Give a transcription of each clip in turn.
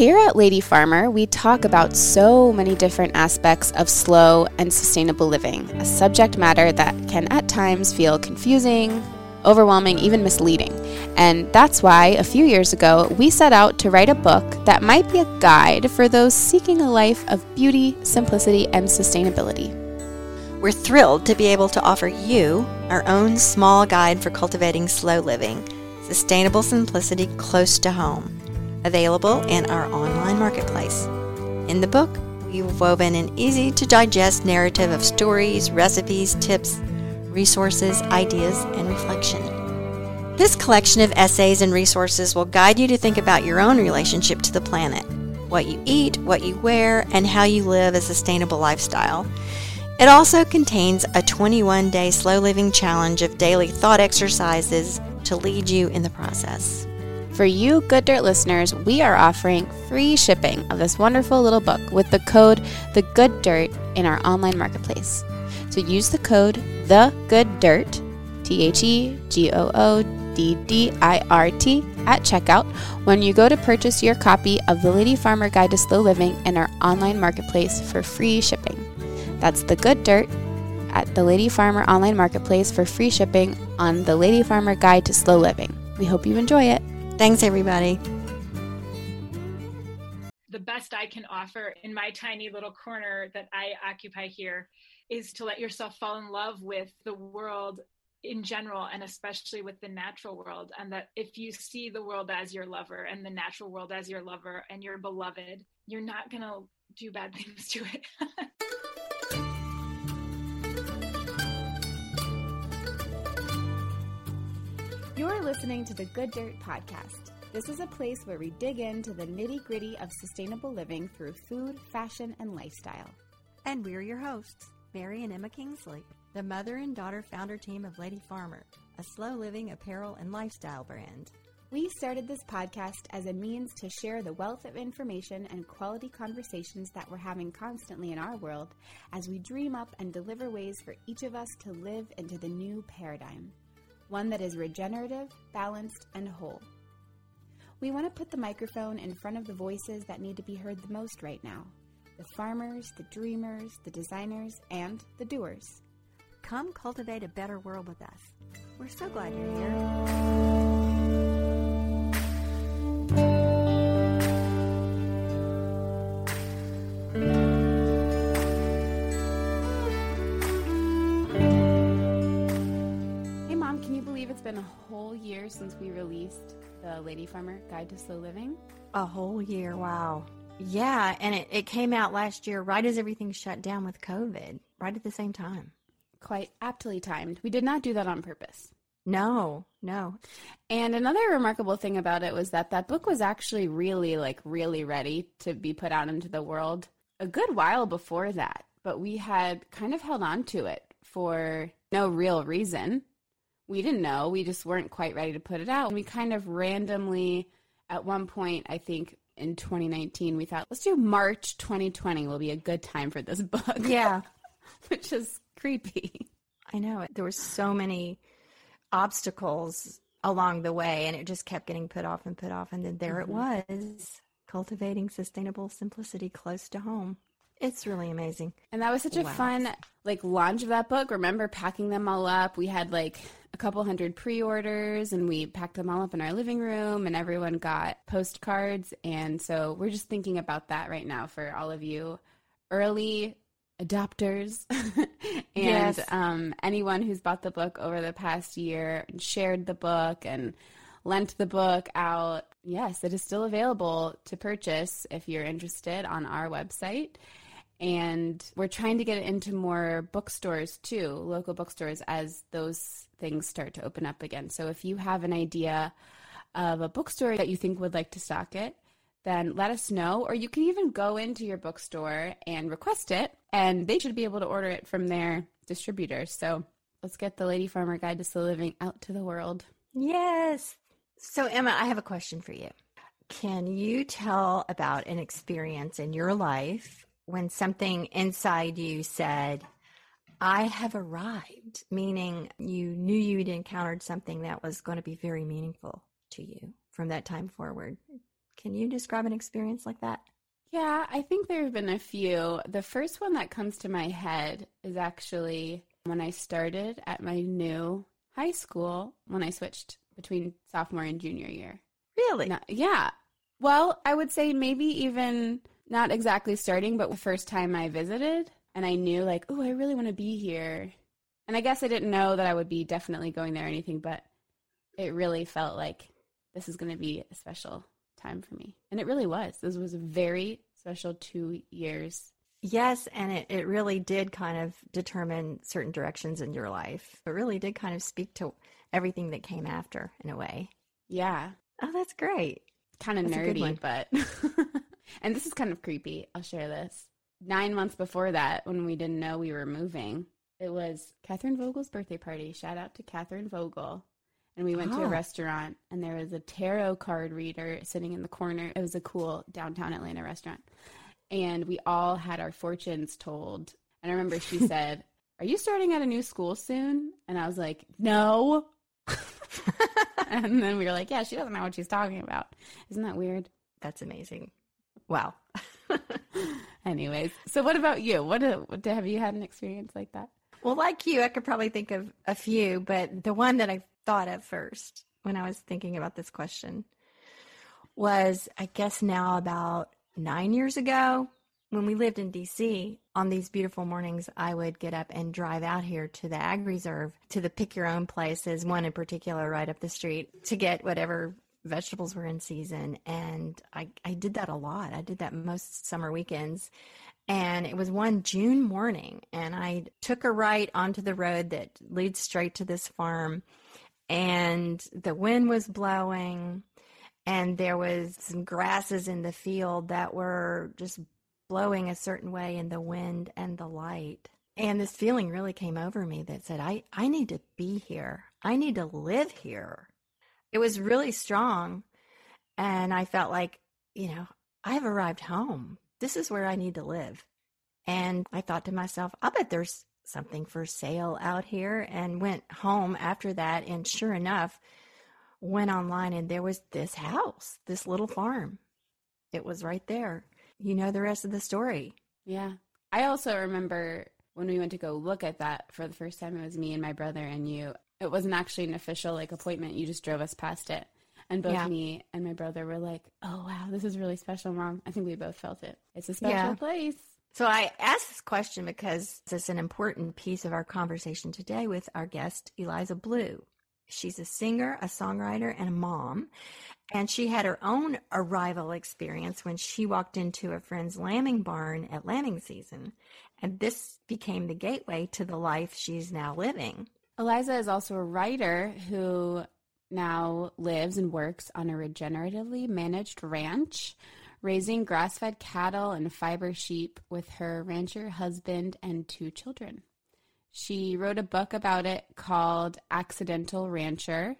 Here at Lady Farmer, we talk about so many different aspects of slow and sustainable living, a subject matter that can at times feel confusing, overwhelming, even misleading. And that's why a few years ago, we set out to write a book that might be a guide for those seeking a life of beauty, simplicity, and sustainability. We're thrilled to be able to offer you our own small guide for cultivating slow living, sustainable simplicity close to home, available in our online marketplace. In the book, we've woven an easy to digest narrative of stories, recipes, tips, resources, ideas, and reflection. This collection of essays and resources will guide you to think about your own relationship to the planet, what you eat, what you wear, and how you live a sustainable lifestyle. It also contains a 21 day slow living challenge of daily thought exercises to lead you in the process. For you Good Dirt listeners, we are offering free shipping of this wonderful little book with the code The Good Dirt in our online marketplace. So use the code The Good Dirt, T H E G O O D D I R T, at checkout when you go to purchase your copy of The Lady Farmer Guide to Slow Living in our online marketplace for free shipping. That's The Good Dirt at the Lady Farmer online marketplace for free shipping on the Lady Farmer Guide to Slow Living. We hope you enjoy it. Thanks, everybody. The best I can offer in my tiny little corner that I occupy here is to let yourself fall in love with the world in general and especially with the natural world and that if you see the world as your lover and the natural world as your lover and your beloved you're not going to do bad things to it listening to the Good Dirt Podcast. This is a place where we dig into the nitty gritty of sustainable living through food, fashion, and lifestyle. And we're your hosts, Mary and Emma Kingsley, the mother and daughter founder team of Lady Farmer, a slow living apparel and lifestyle brand. We started this podcast as a means to share the wealth of information and quality conversations that we're having constantly in our world as we dream up and deliver ways for each of us to live into the new paradigm one that is regenerative, balanced, and whole. We want to put the microphone in front of the voices that need to be heard the most right now the farmers, the dreamers, the designers, and the doers. Come cultivate a better world with us. We're so glad you're here. It's been a whole year since we released the Lady Farmer Guide to Slow Living? A whole year, wow. Yeah, and it, it came out last year right as everything shut down with COVID, right at the same time. Quite aptly timed. We did not do that on purpose. No, no. And another remarkable thing about it was that that book was actually really, like, really ready to be put out into the world a good while before that. But we had kind of held on to it for no real reason. We didn't know. We just weren't quite ready to put it out. And we kind of randomly, at one point, I think in 2019, we thought, let's do March 2020 will be a good time for this book. Yeah, Which is creepy. I know. There were so many obstacles along the way, and it just kept getting put off and put off. And then there it mm-hmm. was cultivating sustainable simplicity close to home. It's really amazing. And that was such a Wow. fun like launch of that book. Remember packing them all up? We had like a couple hundred pre-orders and we packed them all up in our living room and everyone got postcards and so we're just thinking about that right now for all of you early adopters and Yes. um, anyone who's bought the book over the past year and shared the book and lent the book out. Yes, it is still available to purchase if you're interested on our website. And we're trying to get it into more bookstores too, local bookstores, as those things start to open up again. So if you have an idea of a bookstore that you think would like to stock it, then let us know. Or you can even go into your bookstore and request it, and they should be able to order it from their distributor. So let's get the Lady Farmer Guide to Slow Living out to the world. Yes. So, Emma, I have a question for you. Can you tell about an experience in your life when something inside you said, I have arrived, meaning you knew you'd encountered something that was going to be very meaningful to you from that time forward? Can you describe an experience like that? Yeah, I think there have been a few. The first one that comes to my head is actually when I started at my new high school when I switched between sophomore and junior year. Really? No, yeah. Well, I would say maybe even not exactly starting, but the first time I visited and I knew like, oh, I really want to be here. And I guess I didn't know that I would be definitely going there or anything, but it really felt like this is going to be a special time for me. And it really was. This was a very special two years. Yes, and it, it really did kind of determine certain directions in your life. It really did kind of speak to everything that came after in a way. Yeah. Oh, that's great. Kind of nerdy, but. and this is kind of creepy. I'll share this. Nine months before that, when we didn't know we were moving, it was Catherine Vogel's birthday party. Shout out to Catherine Vogel and we went oh. to a ah. restaurant and there was a tarot card reader sitting in the corner. It was a cool downtown Atlanta restaurant. And we all had our fortunes told. And I remember she said, Are you starting at a new school soon? And I was like, No. and then we were like, Yeah, she doesn't know what she's talking about. Isn't that weird? That's amazing. Wow. Anyways, so what about you? What, uh, what have you had an experience like that? Well, like you, I could probably think of a few, but the one that I thought of first when I was thinking about this question was, I guess now about nine years ago, when we lived in DC, on these beautiful mornings, I would get up and drive out here to the ag reserve, to the pick your own places, one in particular right up the street, to get whatever vegetables were in season. And I, I did that a lot. I did that most summer weekends. And it was one June morning, and I took a right onto the road that leads straight to this farm and the wind was blowing and there was some grasses in the field that were just blowing a certain way in the wind and the light and this feeling really came over me that said i i need to be here i need to live here it was really strong and i felt like you know i've arrived home this is where i need to live and i thought to myself i bet there's something for sale out here and went home after that. And sure enough, went online and there was this house, this little farm. It was right there. You know the rest of the story. Yeah. I also remember when we went to go look at that for the first time, it was me and my brother and you. It wasn't actually an official like appointment. You just drove us past it. And both yeah. me and my brother were like, "Oh wow, this is really special, mom." I think we both felt it. It's a special yeah. place. So I asked this question because it's an important piece of our conversation today with our guest, Eliza Blue. She's a singer, a songwriter, and a mom. And she had her own arrival experience when she walked into a friend's lambing barn at lambing season. And this became the gateway to the life she's now living. Eliza is also a writer who now lives and works on a regeneratively managed ranch raising grass fed cattle and fiber sheep with her rancher husband and two children. She wrote a book about it called Accidental Rancher,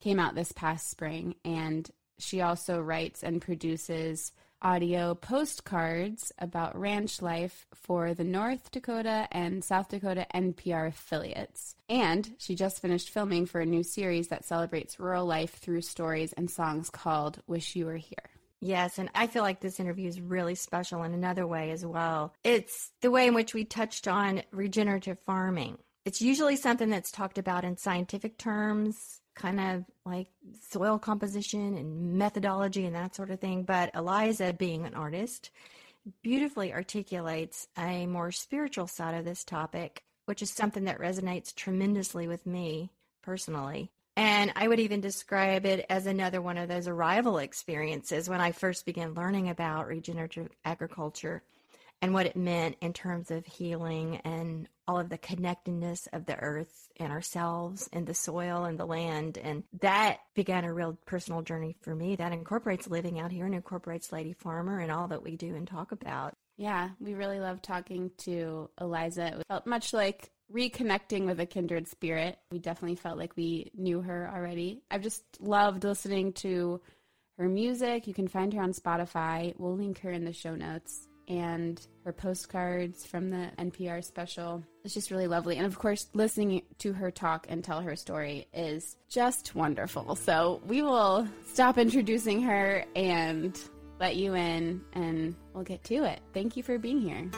came out this past spring, and she also writes and produces audio postcards about ranch life for the North Dakota and South Dakota NPR affiliates. And she just finished filming for a new series that celebrates rural life through stories and songs called Wish You Were Here. Yes, and I feel like this interview is really special in another way as well. It's the way in which we touched on regenerative farming. It's usually something that's talked about in scientific terms, kind of like soil composition and methodology and that sort of thing. But Eliza, being an artist, beautifully articulates a more spiritual side of this topic, which is something that resonates tremendously with me personally. And I would even describe it as another one of those arrival experiences when I first began learning about regenerative agriculture and what it meant in terms of healing and all of the connectedness of the earth and ourselves and the soil and the land. And that began a real personal journey for me that incorporates living out here and incorporates Lady Farmer and all that we do and talk about. Yeah, we really love talking to Eliza. It felt much like reconnecting with a kindred spirit. We definitely felt like we knew her already. I've just loved listening to her music. You can find her on Spotify. We'll link her in the show notes. and her postcards from the NPR special. It's just really lovely. And of course, listening to her talk and tell her story is just wonderful. So we will stop introducing her and let you in, and we'll get to it. Thank you for being here.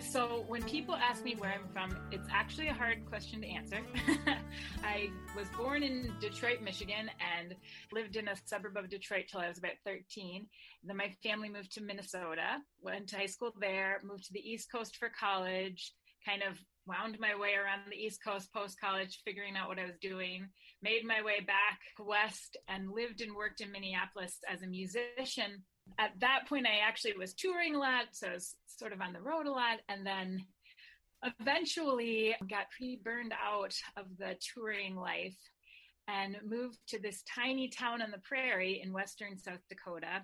So, when people ask me where I'm from, it's actually a hard question to answer. I was born in Detroit, Michigan, and lived in a suburb of Detroit till I was about 13. Then my family moved to Minnesota, went to high school there, moved to the East Coast for college, kind of wound my way around the East Coast post college, figuring out what I was doing, made my way back west, and lived and worked in Minneapolis as a musician at that point, I actually was touring a lot, so I was sort of on the road a lot, and then eventually got pretty burned out of the touring life and moved to this tiny town on the prairie in western South Dakota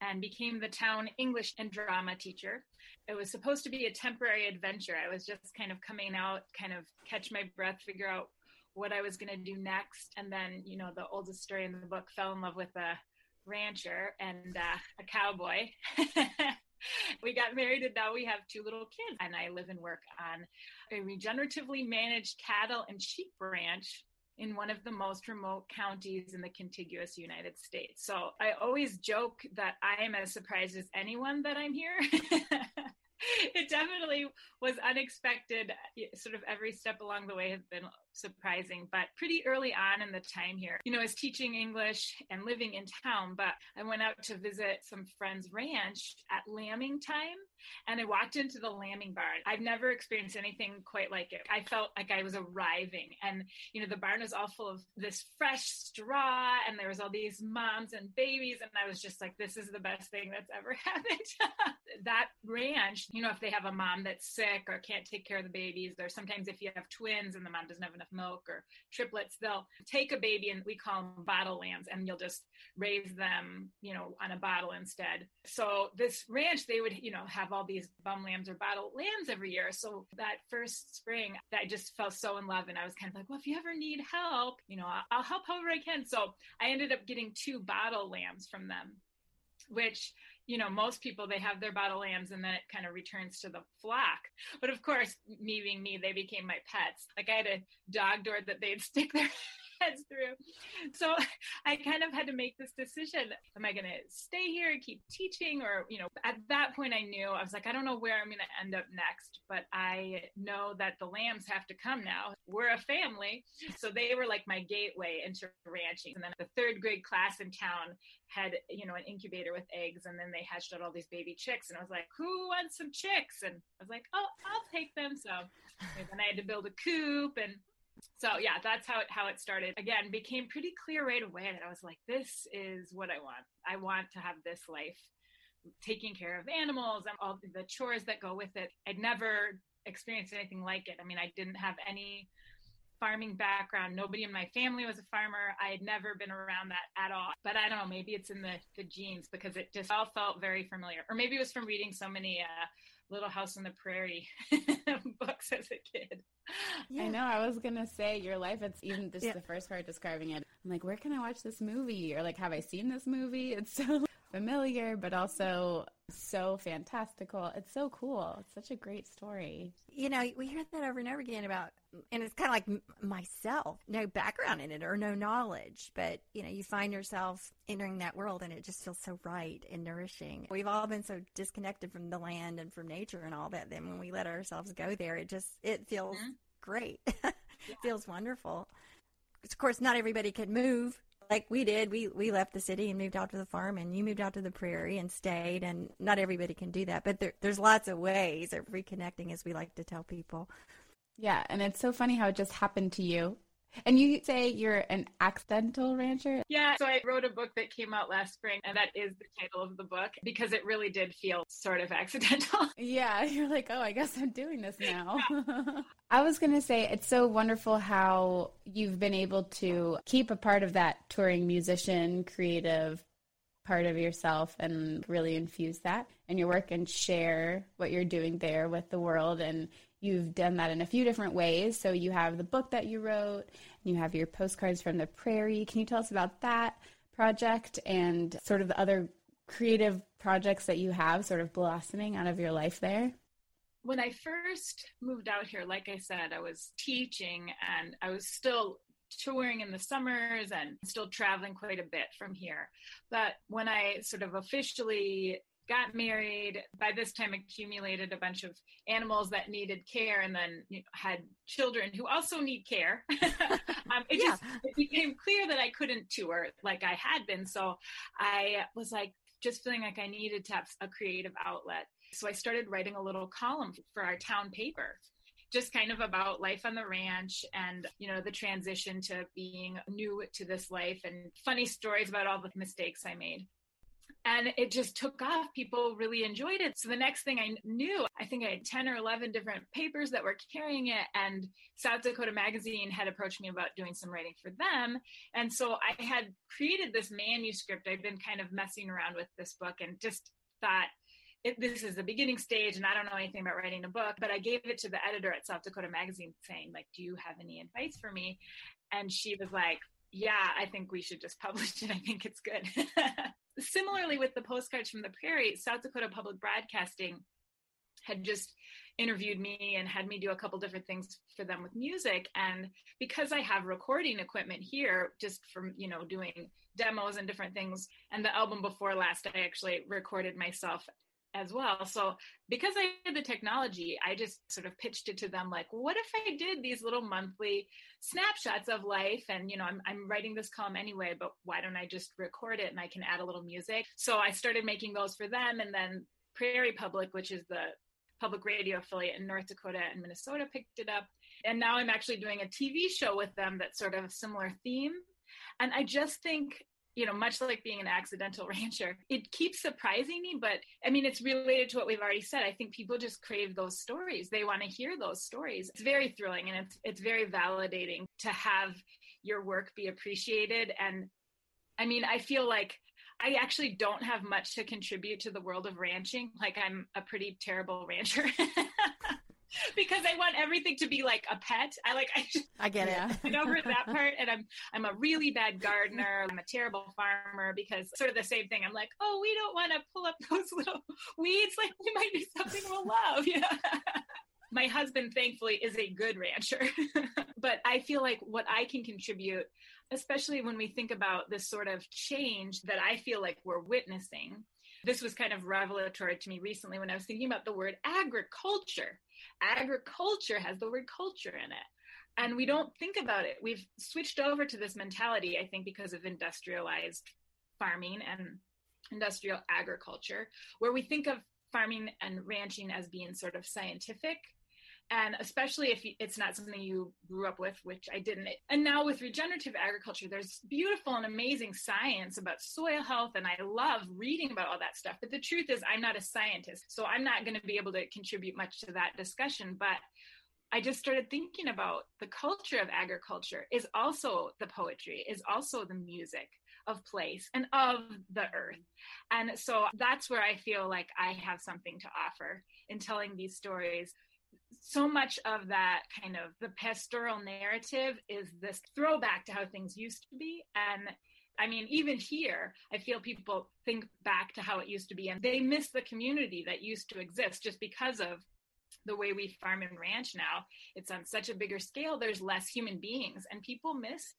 and became the town English and drama teacher. It was supposed to be a temporary adventure. I was just kind of coming out, kind of catch my breath, figure out what I was going to do next. And then, you know, the oldest story in the book fell in love with a rancher and uh, a cowboy. we got married and now we have two little kids. And I live and work on a regeneratively managed cattle and sheep ranch in one of the most remote counties in the contiguous United States. So I always joke that I am as surprised as anyone that I'm here. it definitely was unexpected. Sort of every step along the way has been surprising, but pretty early on in the time here, you know, I was teaching English and living in town, but I went out to visit some friends' ranch at lambing time and I walked into the lambing barn. I've never experienced anything quite like it. I felt like I was arriving and, you know, the barn was all full of this fresh straw and there was all these moms and babies. And I was just like, this is the best thing that's ever happened. that ranch, you know, if they have a mom that's sick or can't take care of the babies, or sometimes if you have twins and the mom doesn't have enough milk or triplets, they'll take a baby and we call them bottle lambs and you'll just raise them, you know, on a bottle instead. So this ranch, they would, you know, have all these bum lambs or bottle lambs every year. So that first spring, I just fell so in love and I was kind of like, well, if you ever need help, you know, I'll, I'll help however I can. So I ended up getting two bottle lambs from them which you know, most people they have their bottle lambs and then it kind of returns to the flock. But of course, me being me, they became my pets. Like I had a dog door that they'd stick their heads through. So I kind of had to make this decision. Am I going to stay here and keep teaching? Or, you know, at that point I knew I was like, I don't know where I'm going to end up next, but I know that the lambs have to come now. We're a family. So they were like my gateway into ranching. And then the third grade class in town had, you know, an incubator with eggs and then they hatched out all these baby chicks. And I was like, who wants some chicks? And I was like, oh, I'll take them. So then I had to build a coop and so yeah that's how it how it started. Again became pretty clear right away that i was like this is what i want. I want to have this life taking care of animals and all the chores that go with it. I'd never experienced anything like it. I mean i didn't have any farming background. Nobody in my family was a farmer. I had never been around that at all. But i don't know maybe it's in the, the genes because it just all felt very familiar. Or maybe it was from reading so many uh, Little House on the Prairie books as a kid. Yeah. I know. I was gonna say your life. It's even just yeah. the first part describing it. I'm like, where can I watch this movie? Or like, have I seen this movie? It's so familiar, but also so fantastical. It's so cool. It's such a great story. You know, we hear that over and over again about, and it's kind of like myself, no background in it or no knowledge, but you know, you find yourself entering that world and it just feels so right and nourishing. We've all been so disconnected from the land and from nature and all that. Then when we let ourselves go there, it just, it feels mm-hmm. great. it feels wonderful. Of course, not everybody can move like we did. We we left the city and moved out to the farm, and you moved out to the prairie and stayed. And not everybody can do that, but there, there's lots of ways of reconnecting, as we like to tell people. Yeah, and it's so funny how it just happened to you. And you say you're an accidental rancher? Yeah, so I wrote a book that came out last spring, and that is the title of the book because it really did feel sort of accidental. Yeah, you're like, oh, I guess I'm doing this now. I was going to say it's so wonderful how you've been able to keep a part of that touring musician, creative part of yourself and really infuse that in your work and share what you're doing there with the world and You've done that in a few different ways. So you have the book that you wrote, you have your postcards from the prairie. Can you tell us about that project and sort of the other creative projects that you have sort of blossoming out of your life there? When I first moved out here, like I said, I was teaching and I was still touring in the summers and still traveling quite a bit from here. But when I sort of officially got married by this time accumulated a bunch of animals that needed care and then you know, had children who also need care. Um, it yeah. just it became clear that i couldn't tour like i had been. So i was like just feeling like i needed to have a creative outlet. So i started writing a little column for our town paper just kind of about life on the ranch and you know the transition to being new to this life and funny stories about all the mistakes i made and it just took off. People really enjoyed it. So the next thing I knew, I think I had 10 or 11 different papers that were carrying it. And South Dakota Magazine had approached me about doing some writing for them. And so I had created this manuscript. I'd been kind of messing around with this book and just thought, it, this is the beginning stage and I don't know anything about writing a book, but I gave it to the editor at South Dakota Magazine saying, like, do you have any advice for me? And she was like, yeah, I think we should just publish it. I think it's good. Similarly, with the postcards from the prairie, South Dakota Public Broadcasting had just interviewed me and had me do a couple different things for them with music and because i have recording equipment here just from you know doing demos and different things and the album before last i actually recorded myself as well. So because I had the technology, I just sort of pitched it to them like, what if I did these little monthly snapshots of life? And, you know, I'm, I'm writing this column anyway, but why don't I just record it and I can add a little music? So I started making those for them. And then Prairie Public, which is the public radio affiliate in North Dakota and Minnesota, picked it up. And now I'm actually doing a TV show with them that's sort of a similar theme. And I just think you know, much like being an accidental rancher, it keeps surprising me. But I mean, it's related to what we've already said. I think people just crave those stories. They want to hear those stories. It's very thrilling and it's it's very validating to have your work be appreciated. And I mean, I feel like I actually don't have much to contribute to the world of ranching. Like I'm a pretty terrible rancher. because I want everything to be like a pet. I like I, just, I get it. I get over that part, and I'm I'm a really bad gardener. I'm a terrible farmer because sort of the same thing. I'm like, oh, we don't want to pull up those little weeds. Like we might do something we'll love. Yeah. My husband, thankfully, is a good rancher, but I feel like what I can contribute especially when we think about this sort of change that I feel like we're witnessing. This was kind of revelatory to me recently when I was thinking about the word agriculture agriculture has the word culture in it. And we don't think about it. We've switched over to this mentality i think because of industrialized farming and industrial agriculture where we think of farming and ranching as being sort of scientific and especially if it's not something you grew up with which i didn't. And now with regenerative agriculture there's beautiful and amazing science about soil health and i love reading about all that stuff. But the truth is i'm not a scientist so i'm not going to be able to contribute much to that discussion. But I just started thinking about the culture of agriculture is also the poetry, is also the music of place and of the earth. And so that's where I feel like I have something to offer in telling these stories so much of that kind of the pastoral narrative is this throwback to how things used to be and I mean, even here, I feel people think back to how it used to be and they miss the community that used to exist just because of the way we farm and ranch now. It's on such a bigger scale, there's less human beings and people miss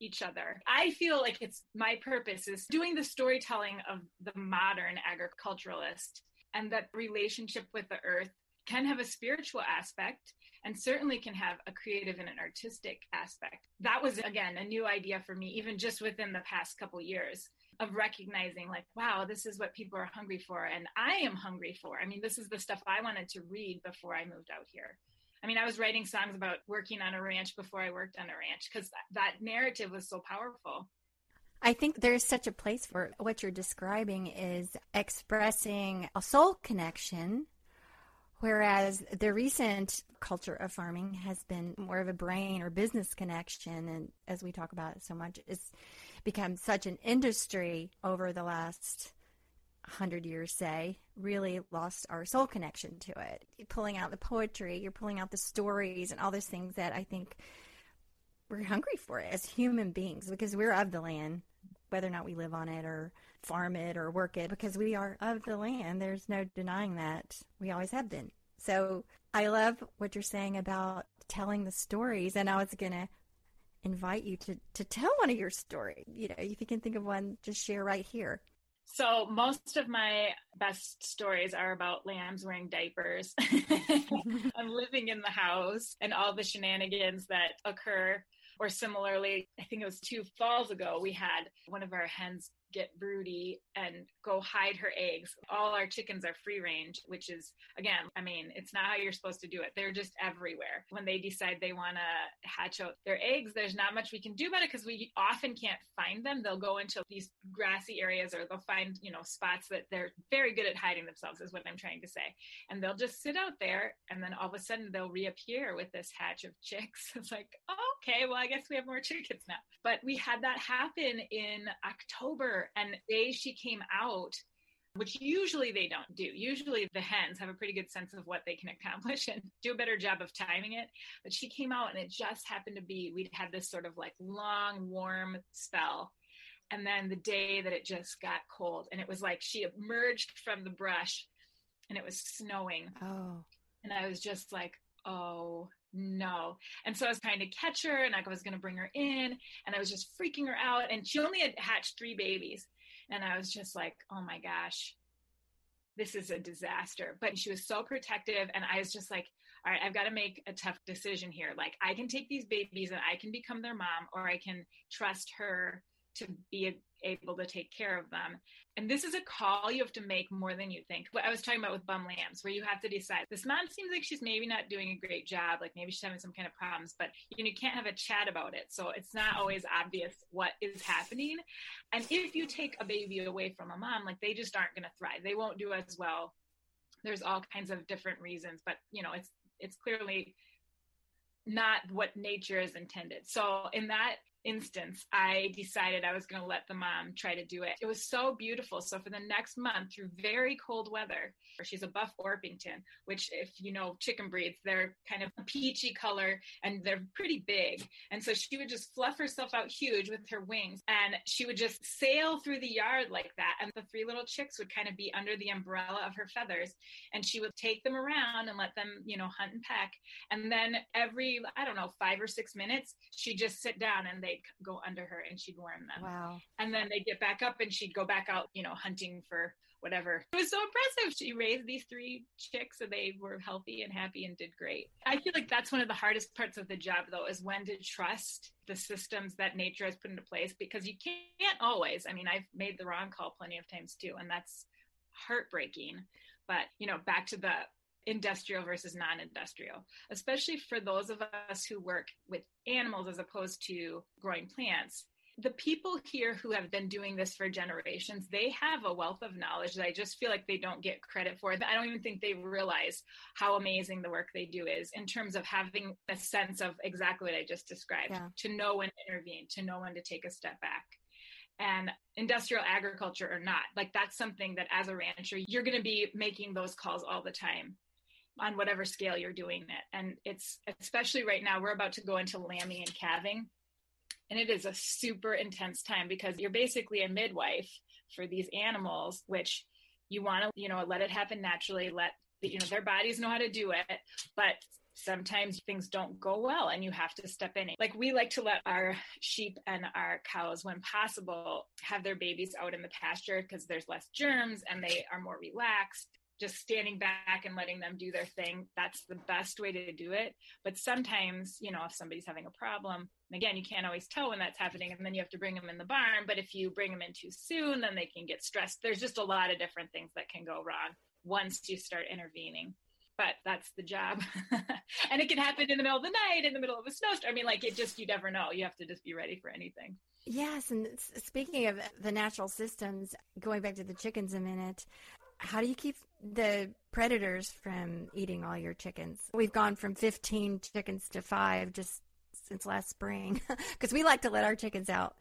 each other. I feel like it's my purpose is doing the storytelling of the modern agriculturalist and that relationship with the earth can have a spiritual aspect and certainly can have a creative and an artistic aspect. That was, again, a new idea for me, even just within the past couple years of recognizing, like, wow, this is what people are hungry for. And I am hungry for. I mean, this is the stuff I wanted to read before I moved out here. I mean, I was writing songs about working on a ranch before I worked on a ranch because that narrative was so powerful. I think there's such a place for what you're describing is expressing a soul connection Whereas the recent culture of farming has been more of a brain or business connection, and as we talk about it so much, it's become such an industry over the last 100 years, say, really lost our soul connection to it. You're pulling out the poetry, you're pulling out the stories, and all those things that I think we're hungry for as human beings because we're of the land, whether or not we live on it or farm it or work it, because we are of the land. There's no denying that. We always have been. So I love what you're saying about telling the stories, and I was going to invite you to, to tell one of your stories. You know, if you can think of one, just share right here. So most of my best stories are about lambs wearing diapers. I'm living in the house and all the shenanigans that occur. Or similarly, I think it was two falls ago, we had one of our hens get broody and go hide her eggs. All our chickens are free range, which is, again, I mean, it's not how you're supposed to do it. They're just everywhere. When they decide they want to hatch out their eggs, there's not much we can do about it because we often can't find them. They'll go into these grassy areas or they'll find, you know, spots that they're very good at hiding themselves, is what I'm trying to say. And they'll just sit out there and then all of a sudden they'll reappear with this hatch of chicks. It's like, oh, okay, well, I guess we have more chickens now. But we had that happen in October and the day she came out, which usually they don't do. Usually the hens have a pretty good sense of what they can accomplish and do a better job of timing it. But she came out and it just happened to be we'd had this sort of like long, warm spell. And then the day that it just got cold, and it was like she emerged from the brush and it was snowing. Oh. And I was just like, oh no. And so I was trying to catch her and I was going to bring her in and I was just freaking her out. And she only had hatched three babies. And I was just like, oh my gosh, this is a disaster. But she was so protective. And I was just like, all right, I've got to make a tough decision here. Like, I can take these babies and I can become their mom, or I can trust her to be able to take care of them. And this is a call you have to make more than you think. What I was talking about with bum lambs, where you have to decide this mom seems like she's maybe not doing a great job, like maybe she's having some kind of problems, but you know, you can't have a chat about it. So it's not always obvious what is happening. And if you take a baby away from a mom, like they just aren't going to thrive. They won't do as well. There's all kinds of different reasons, but you know, it's it's clearly not what nature is intended. So in that instance, I decided I was going to let the mom try to do it. It was so beautiful. So for the next month, through very cold weather, she's a buff Orpington, which if you know chicken breeds, they're kind of a peachy color and they're pretty big. And so she would just fluff herself out huge with her wings and she would just sail through the yard like that. And the three little chicks would kind of be under the umbrella of her feathers. And she would take them around and let them, you know, hunt and peck. And then every, I don't know, five or six minutes, she'd just sit down and they'd go under her and she'd warm them. Wow. And then they'd get back up and she'd go back out, you know, hunting for whatever. It was so impressive. She raised these three chicks and they were healthy and happy and did great. I feel like that's one of the hardest parts of the job though, is when to trust the systems that nature has put into place because you can't always. I mean, I've made the wrong call plenty of times too, and that's heartbreaking. But, you know, back to the industrial versus non-industrial especially for those of us who work with animals as opposed to growing plants the people here who have been doing this for generations, they have a wealth of knowledge that I just feel like they don't get credit for. I don't even think they realize how amazing the work they do is in terms of having a sense of exactly what I just described yeah. to know when to intervene, to know when to take a step back. And industrial agriculture or not, like that's something that as a rancher, you're going to be making those calls all the time on whatever scale you're doing it. And it's especially right now, we're about to go into lambing and calving and it is a super intense time because you're basically a midwife for these animals, which you want to, you know, let it happen naturally, let, you know, their bodies know how to do it. But sometimes things don't go well and you have to step in. Like we like to let our sheep and our cows, when possible, have their babies out in the pasture because there's less germs and they are more relaxed just standing back and letting them do their thing that's the best way to do it. But sometimes you know if somebody's having a problem and again you can't always tell when that's happening and then you have to bring them in the barn but if you bring them in too soon then they can get stressed. There's just a lot of different things that can go wrong once you start intervening. But that's the job. And it can happen in the middle of the night in the middle of a snowstorm. I mean like it just you never know. You have to just be ready for anything. Yes, and speaking of the natural systems, going back to the chickens a minute, how do you keep the predators from eating all your chickens? We've gone from 15 chickens to five just since last spring because we like to let our chickens out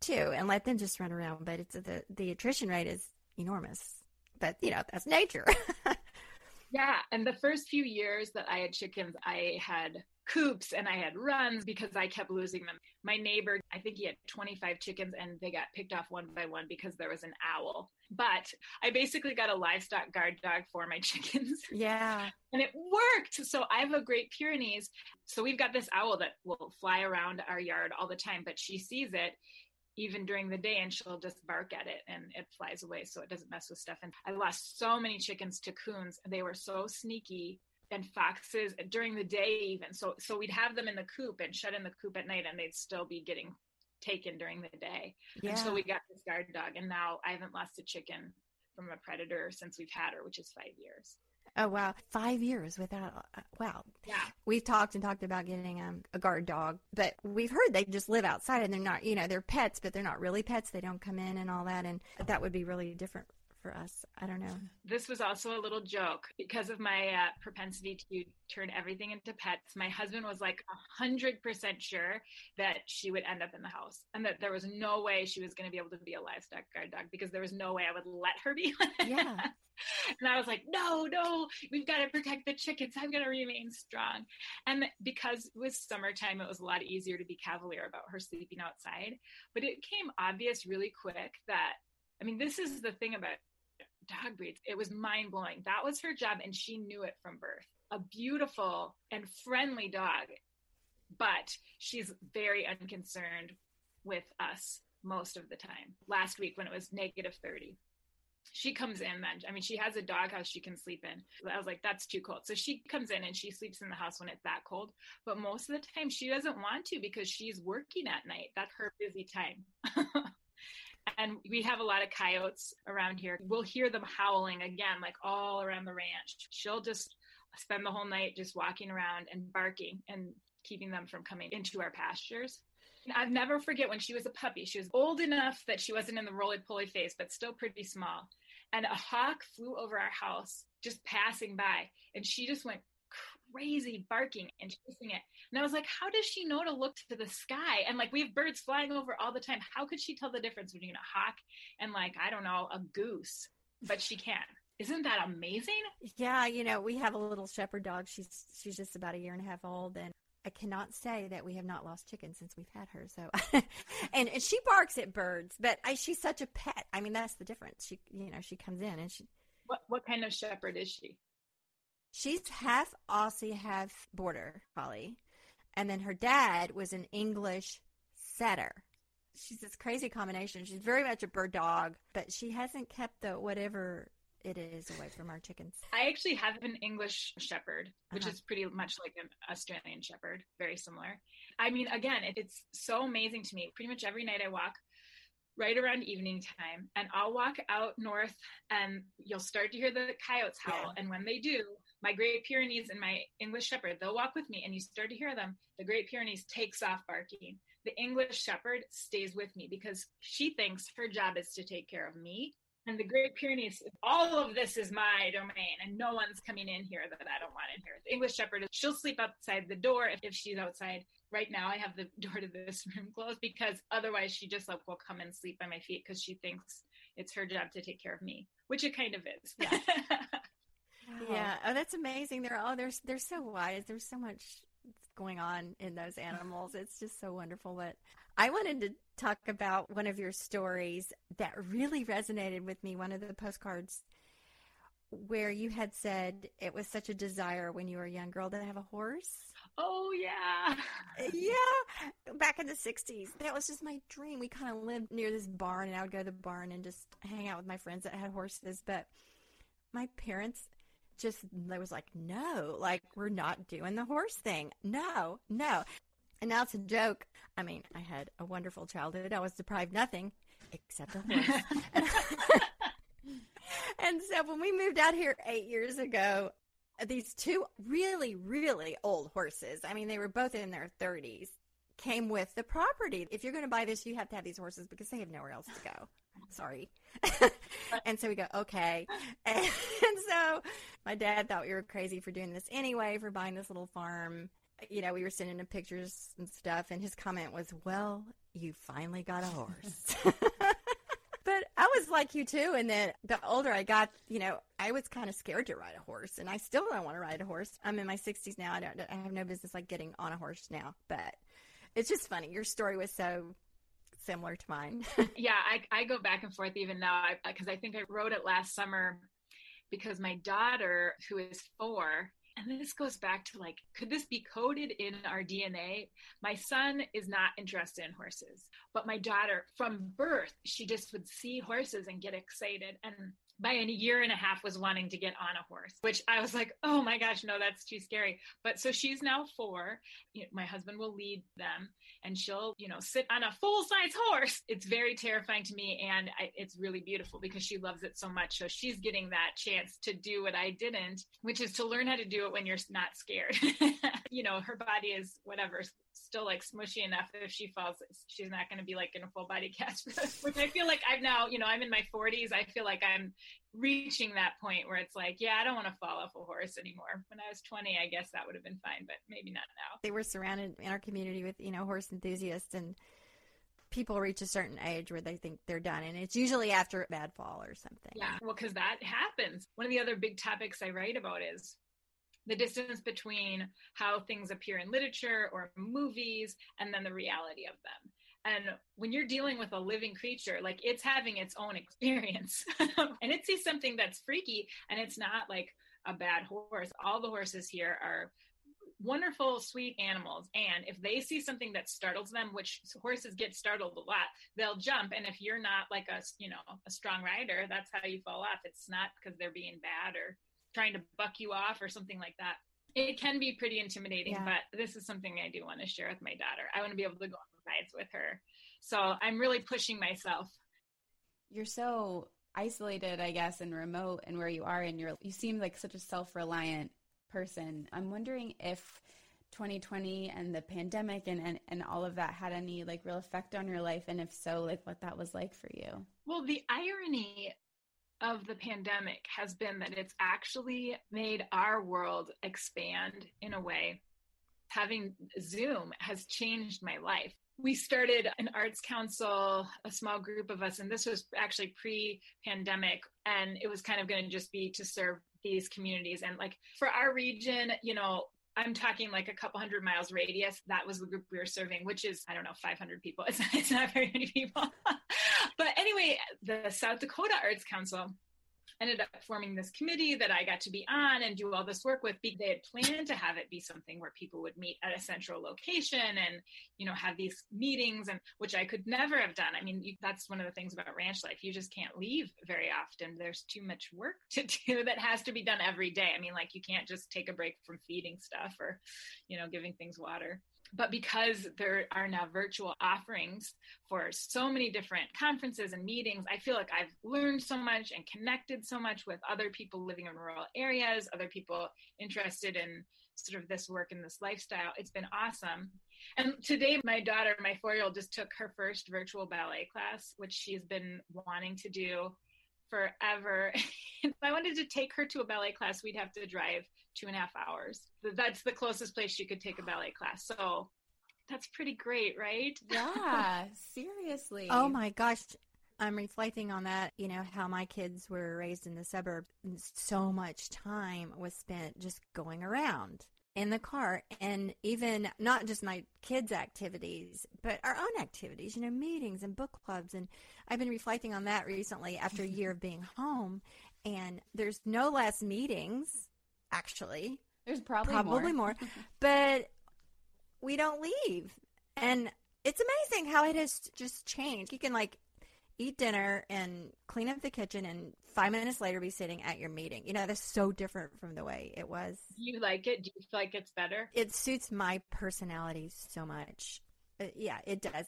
too and let them just run around. But it's the the attrition rate is enormous. But, you know, that's nature. yeah. And the first few years that I had chickens, I had coops and I had runs because I kept losing them. My neighbor, I think he had 25 chickens and they got picked off one by one because there was an owl. But I basically got a livestock guard dog for my chickens. Yeah. And it worked. So I have a Great Pyrenees. So we've got this owl that will fly around our yard all the time, but she sees it even during the day and she'll just bark at it and it flies away so it doesn't mess with stuff and i lost so many chickens to coons and they were so sneaky and foxes during the day even so so we'd have them in the coop and shut in the coop at night and they'd still be getting taken during the day yeah. until we got this guard dog and now i haven't lost a chicken from a predator since we've had her which is five years Oh wow, five years without. Uh, wow. Yeah. We've talked and talked about getting um, a guard dog, but we've heard they just live outside and they're not, you know, they're pets, but they're not really pets. They don't come in and all that, and that would be really different for us. I don't know. This was also a little joke because of my uh, propensity to turn everything into pets. My husband was like hundred percent sure that she would end up in the house and that there was no way she was going to be able to be a livestock guard dog because there was no way I would let her be. yeah. and I was like, no, no, we've got to protect the chickens. I'm going to remain strong. And because it was summertime, it was a lot easier to be cavalier about her sleeping outside. But it came obvious really quick that, I mean, this is the thing about dog breeds. It was mind blowing. That was her job, and she knew it from birth. A beautiful and friendly dog, but she's very unconcerned with us most of the time. Last week, when it was negative 30, she comes in then. I mean, she has a doghouse she can sleep in. I was like, that's too cold. So she comes in and she sleeps in the house when it's that cold. But most of the time, she doesn't want to because she's working at night. That's her busy time. and we have a lot of coyotes around here. We'll hear them howling again, like all around the ranch. She'll just spend the whole night just walking around and barking and keeping them from coming into our pastures. I'll never forget when she was a puppy. She was old enough that she wasn't in the roly poly phase, but still pretty small. And a hawk flew over our house, just passing by, and she just went crazy barking and chasing it. And I was like, how does she know to look to the sky? And like we have birds flying over all the time. How could she tell the difference between a hawk and like, I don't know, a goose? But she can. Isn't that amazing? Yeah, you know, we have a little shepherd dog. She's she's just about a year and a half old and I cannot say that we have not lost chickens since we've had her. So, and, and she barks at birds, but I, she's such a pet. I mean, that's the difference. She, you know, she comes in and she. What what kind of shepherd is she? She's half Aussie, half border collie, and then her dad was an English setter. She's this crazy combination. She's very much a bird dog, but she hasn't kept the whatever it is away from our chickens. I actually have an English shepherd, which uh-huh. is pretty much like an Australian shepherd, very similar. I mean, again, it's so amazing to me. Pretty much every night I walk right around evening time and I'll walk out north and you'll start to hear the coyotes howl. Yeah. And when they do, my Great Pyrenees and my English Shepherd, they'll walk with me and you start to hear them. The Great Pyrenees takes off barking. The English Shepherd stays with me because she thinks her job is to take care of me. And the Great Pyrenees, all of this is my domain and no one's coming in here that I don't want in here. The English Shepherd, she'll sleep outside the door if, if she's outside. Right now, I have the door to this room closed because otherwise she just like will come and sleep by my feet because she thinks it's her job to take care of me, which it kind of is. Yeah. Yeah. Oh, that's amazing. They're all they're they're so wise. There's so much going on in those animals. It's just so wonderful. But I wanted to talk about one of your stories that really resonated with me. One of the postcards where you had said it was such a desire when you were a young girl to have a horse. Oh yeah. Uh, yeah. Back in the 60s. That was just my dream. We kind of lived near this barn and I would go to the barn and just hang out with my friends that had horses, but my parents just there was like no like we're not doing the horse thing. No no. And now it's a joke. I mean i had a wonderful childhood. I was deprived nothing except a horse. And so when we moved out here eight years ago these two really really old horses i mean they were both in their 30s came with the property. If you're going to buy this you have to have these horses because they have nowhere else to go sorry. and so we go, okay. And, so my dad thought we were crazy for doing this anyway, for buying this little farm. You know, we were sending him pictures and stuff, and his comment was, well, you finally got a horse. but I was like you too. And then the older I got, you know, I was kind of scared to ride a horse, and I still don't want to ride a horse. I'm in my 60s now. I don't. I have no business like getting on a horse now, but it's just funny. Your story was so similar to mine. yeah, I, I go back and forth even now because I, I think I wrote it last summer because my daughter, who is four, and this goes back to like, could this be coded in our DNA? My son is not interested in horses, but my daughter, from birth, she just would see horses and get excited. And by a year and a half was wanting to get on a horse, which I was like, oh my gosh, no, that's too scary. But so she's now four. You know, my husband will lead them and she'll, you know, sit on a full size horse. It's very terrifying to me. And I, it's really beautiful because she loves it so much. So she's getting that chance to do what I didn't, which is to learn how to do it when you're not scared. you know, her body is whatever, still like smushy enough if she falls, she's not going to be like in a full body cast, which I feel like I've now, you know, I'm in my 40s. I feel like I'm reaching that point where it's like, yeah, I don't want to fall off a horse anymore. When I was 20, I guess that would have been fine, but maybe not now. They were surrounded in our community with, you know, horse enthusiasts and people reach a certain age where they think they're done and it's usually after a bad fall or something. Yeah, well cuz that happens. One of the other big topics I write about is the distance between how things appear in literature or movies and then the reality of them. And when you're dealing with a living creature, like it's having its own experience and it sees something that's freaky and it's not like a bad horse. All the horses here are wonderful, sweet animals. And if they see something that startles them, which horses get startled a lot, they'll jump. And if you're not like a, you know, a strong rider, that's how you fall off. It's not because they're being bad or trying to buck you off or something like that. It can be pretty intimidating, yeah. but this is something I do want to share with my daughter. I want to be able to go on rides with her. So I'm really pushing myself. You're so isolated, I guess, and remote and where you are and you're you seem like such a self-reliant person. I'm wondering if 2020 and the pandemic and, and, and all of that had any like real effect on your life and if so like what that was like for you well the irony of the pandemic has been that it's actually made our world expand in a way. Having Zoom has changed my life. We started an arts council, a small group of us, and this was actually pre pandemic. And it was kind of going to just be to serve these communities. And like for our region, you know, I'm talking like a couple hundred miles radius. That was the group we were serving, which is, I don't know, 500 people. It's, it's not very many people. But anyway, the South Dakota Arts Council ended up forming this committee that I got to be on and do all this work with. They had planned to have it be something where people would meet at a central location and, you know, have these meetings and which I could never have done. I mean, you, that's one of the things about ranch life. You just can't leave very often. There's too much work to do that has to be done every day. I mean, like you can't just take a break from feeding stuff or, you know, giving things water but because there are now virtual offerings for so many different conferences and meetings, I feel like I've learned so much and connected so much with other people living in rural areas, other people interested in sort of this work and this lifestyle. It's been awesome. And today, my daughter, my four year old, just took her first virtual ballet class, which she's been wanting to do forever. if I wanted to take her to a ballet class, we'd have to drive two and a half hours. That's the closest place you could take a ballet class. So that's pretty great, right? Yeah, seriously. Oh my gosh. I'm reflecting on that, you know, how my kids were raised in the suburbs. So much time was spent just going around in the car and even not just my kids activities but our own activities you know meetings and book clubs and i've been reflecting on that recently after a year of being home and there's no less meetings actually. There's probably probably more, more but we don't leave, and it's amazing how it has just changed. You can like eat dinner and clean up the kitchen, and five minutes later be sitting at your meeting. You know, that's so different from the way it was. Do you like it? Do you feel like it's better? It suits my personality so much. Uh, yeah, it does.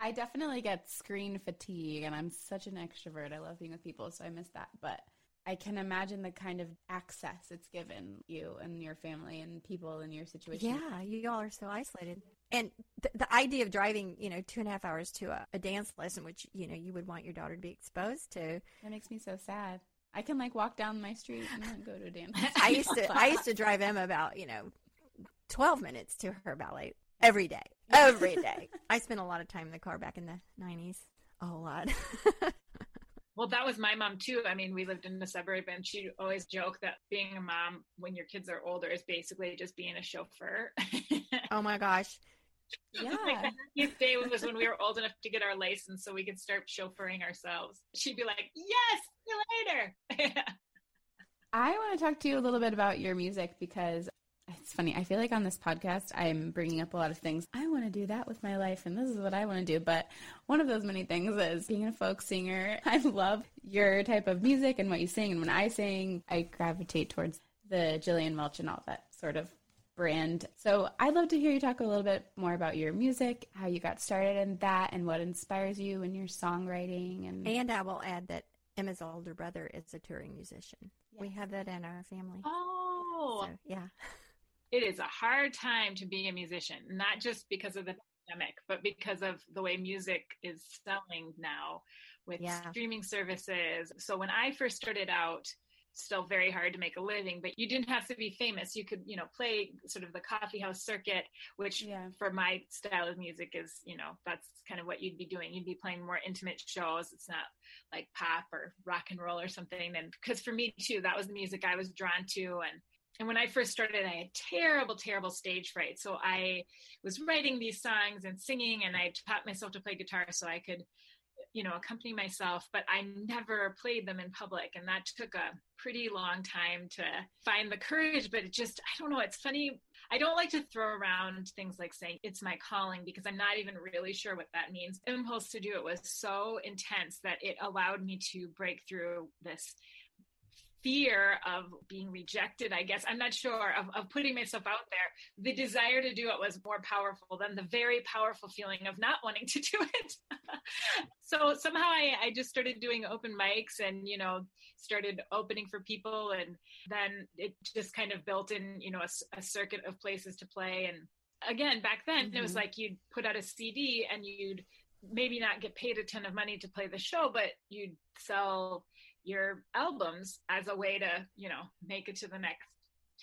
I definitely get screen fatigue, and I'm such an extrovert. I love being with people, so I miss that. But I can imagine the kind of access it's given you and your family and people in your situation. Yeah, you all are so isolated. And th- the idea of driving, you know, two and a half hours to a, a dance lesson, which, you know, you would want your daughter to be exposed to. That makes me so sad. I can like walk down my street and go to a dance. I used to, I used to drive Emma about, you know, 12 minutes to her ballet every day, every day. I spent a lot of time in the car back in the 90s, a whole lot. That was my mom too. I mean, we lived in the suburb and she always joked that being a mom when your kids are older is basically just being a chauffeur. oh my gosh. Yeah. like day was when we were old enough to get our license so we could start chauffeuring ourselves. She'd be like, Yes, see you later. I want to talk to you a little bit about your music because it's funny. I feel like on this podcast, I'm bringing up a lot of things. I want to do that with my life, and this is what I want to do. But one of those many things is being a folk singer. I love your type of music and what you sing. And when I sing, I gravitate towards the Gillian Welch and all that sort of brand. So I'd love to hear you talk a little bit more about your music, how you got started in that, and what inspires you in your songwriting. And and I will add that Emma's older brother is a touring musician. Yes. We have that in our family. Oh, so, yeah it is a hard time to be a musician, not just because of the pandemic, but because of the way music is selling now with yeah. streaming services. So when I first started out, still very hard to make a living, but you didn't have to be famous. You could, you know, play sort of the coffee house circuit, which yeah. for my style of music is, you know, that's kind of what you'd be doing. You'd be playing more intimate shows. It's not like pop or rock and roll or something. And because for me too, that was the music I was drawn to. And and when I first started, I had terrible, terrible stage fright. So I was writing these songs and singing, and I taught myself to play guitar so I could, you know, accompany myself. But I never played them in public, and that took a pretty long time to find the courage. But it just, I don't know. It's funny. I don't like to throw around things like saying it's my calling because I'm not even really sure what that means. Impulse to do it was so intense that it allowed me to break through this fear of being rejected, I guess. I'm not sure of, of putting myself out there. The desire to do it was more powerful than the very powerful feeling of not wanting to do it. so somehow I, I just started doing open mics and, you know, started opening for people. And then it just kind of built in, you know, a, a circuit of places to play. And again, back then mm-hmm. it was mm-hmm. like you'd put out a CD and you'd maybe not get paid a ton of money to play the show, but you'd sell your albums as a way to, you know, make it to the next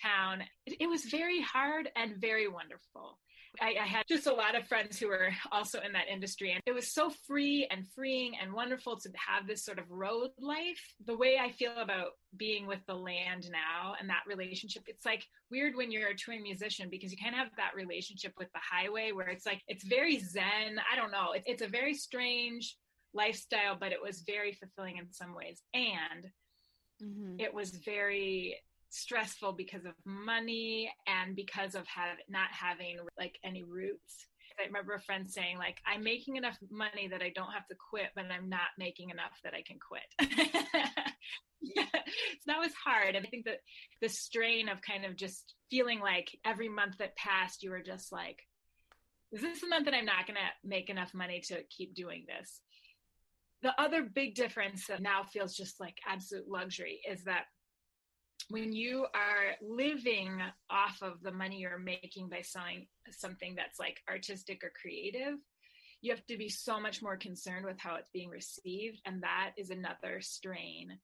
town. It, it was very hard and very wonderful. I, I, had just a lot of friends who were also in that industry, and it was so free and freeing and wonderful to have this sort of road life. The way I feel about being with the land now and that relationship, it's like weird when you're a touring musician because you kind of have that relationship with the highway where it's like it's very zen. I don't know. It, it's a very strange lifestyle, but it was very fulfilling in some ways. And mm-hmm. it was very stressful because of money and because of have, not having like any roots. I remember a friend saying, like, I'm making enough money that I don't have to quit, but I'm not making enough that I can quit. yeah, so that was hard. And I think that the strain of kind of just feeling like every month that passed, you were just like, is this a month that I'm not going to make enough money to keep doing this? The other big difference that now feels just like absolute luxury is that when you are living off of the money you're making by selling something that's like artistic or creative, you have to be so much more concerned with how it's being received. And that is another strain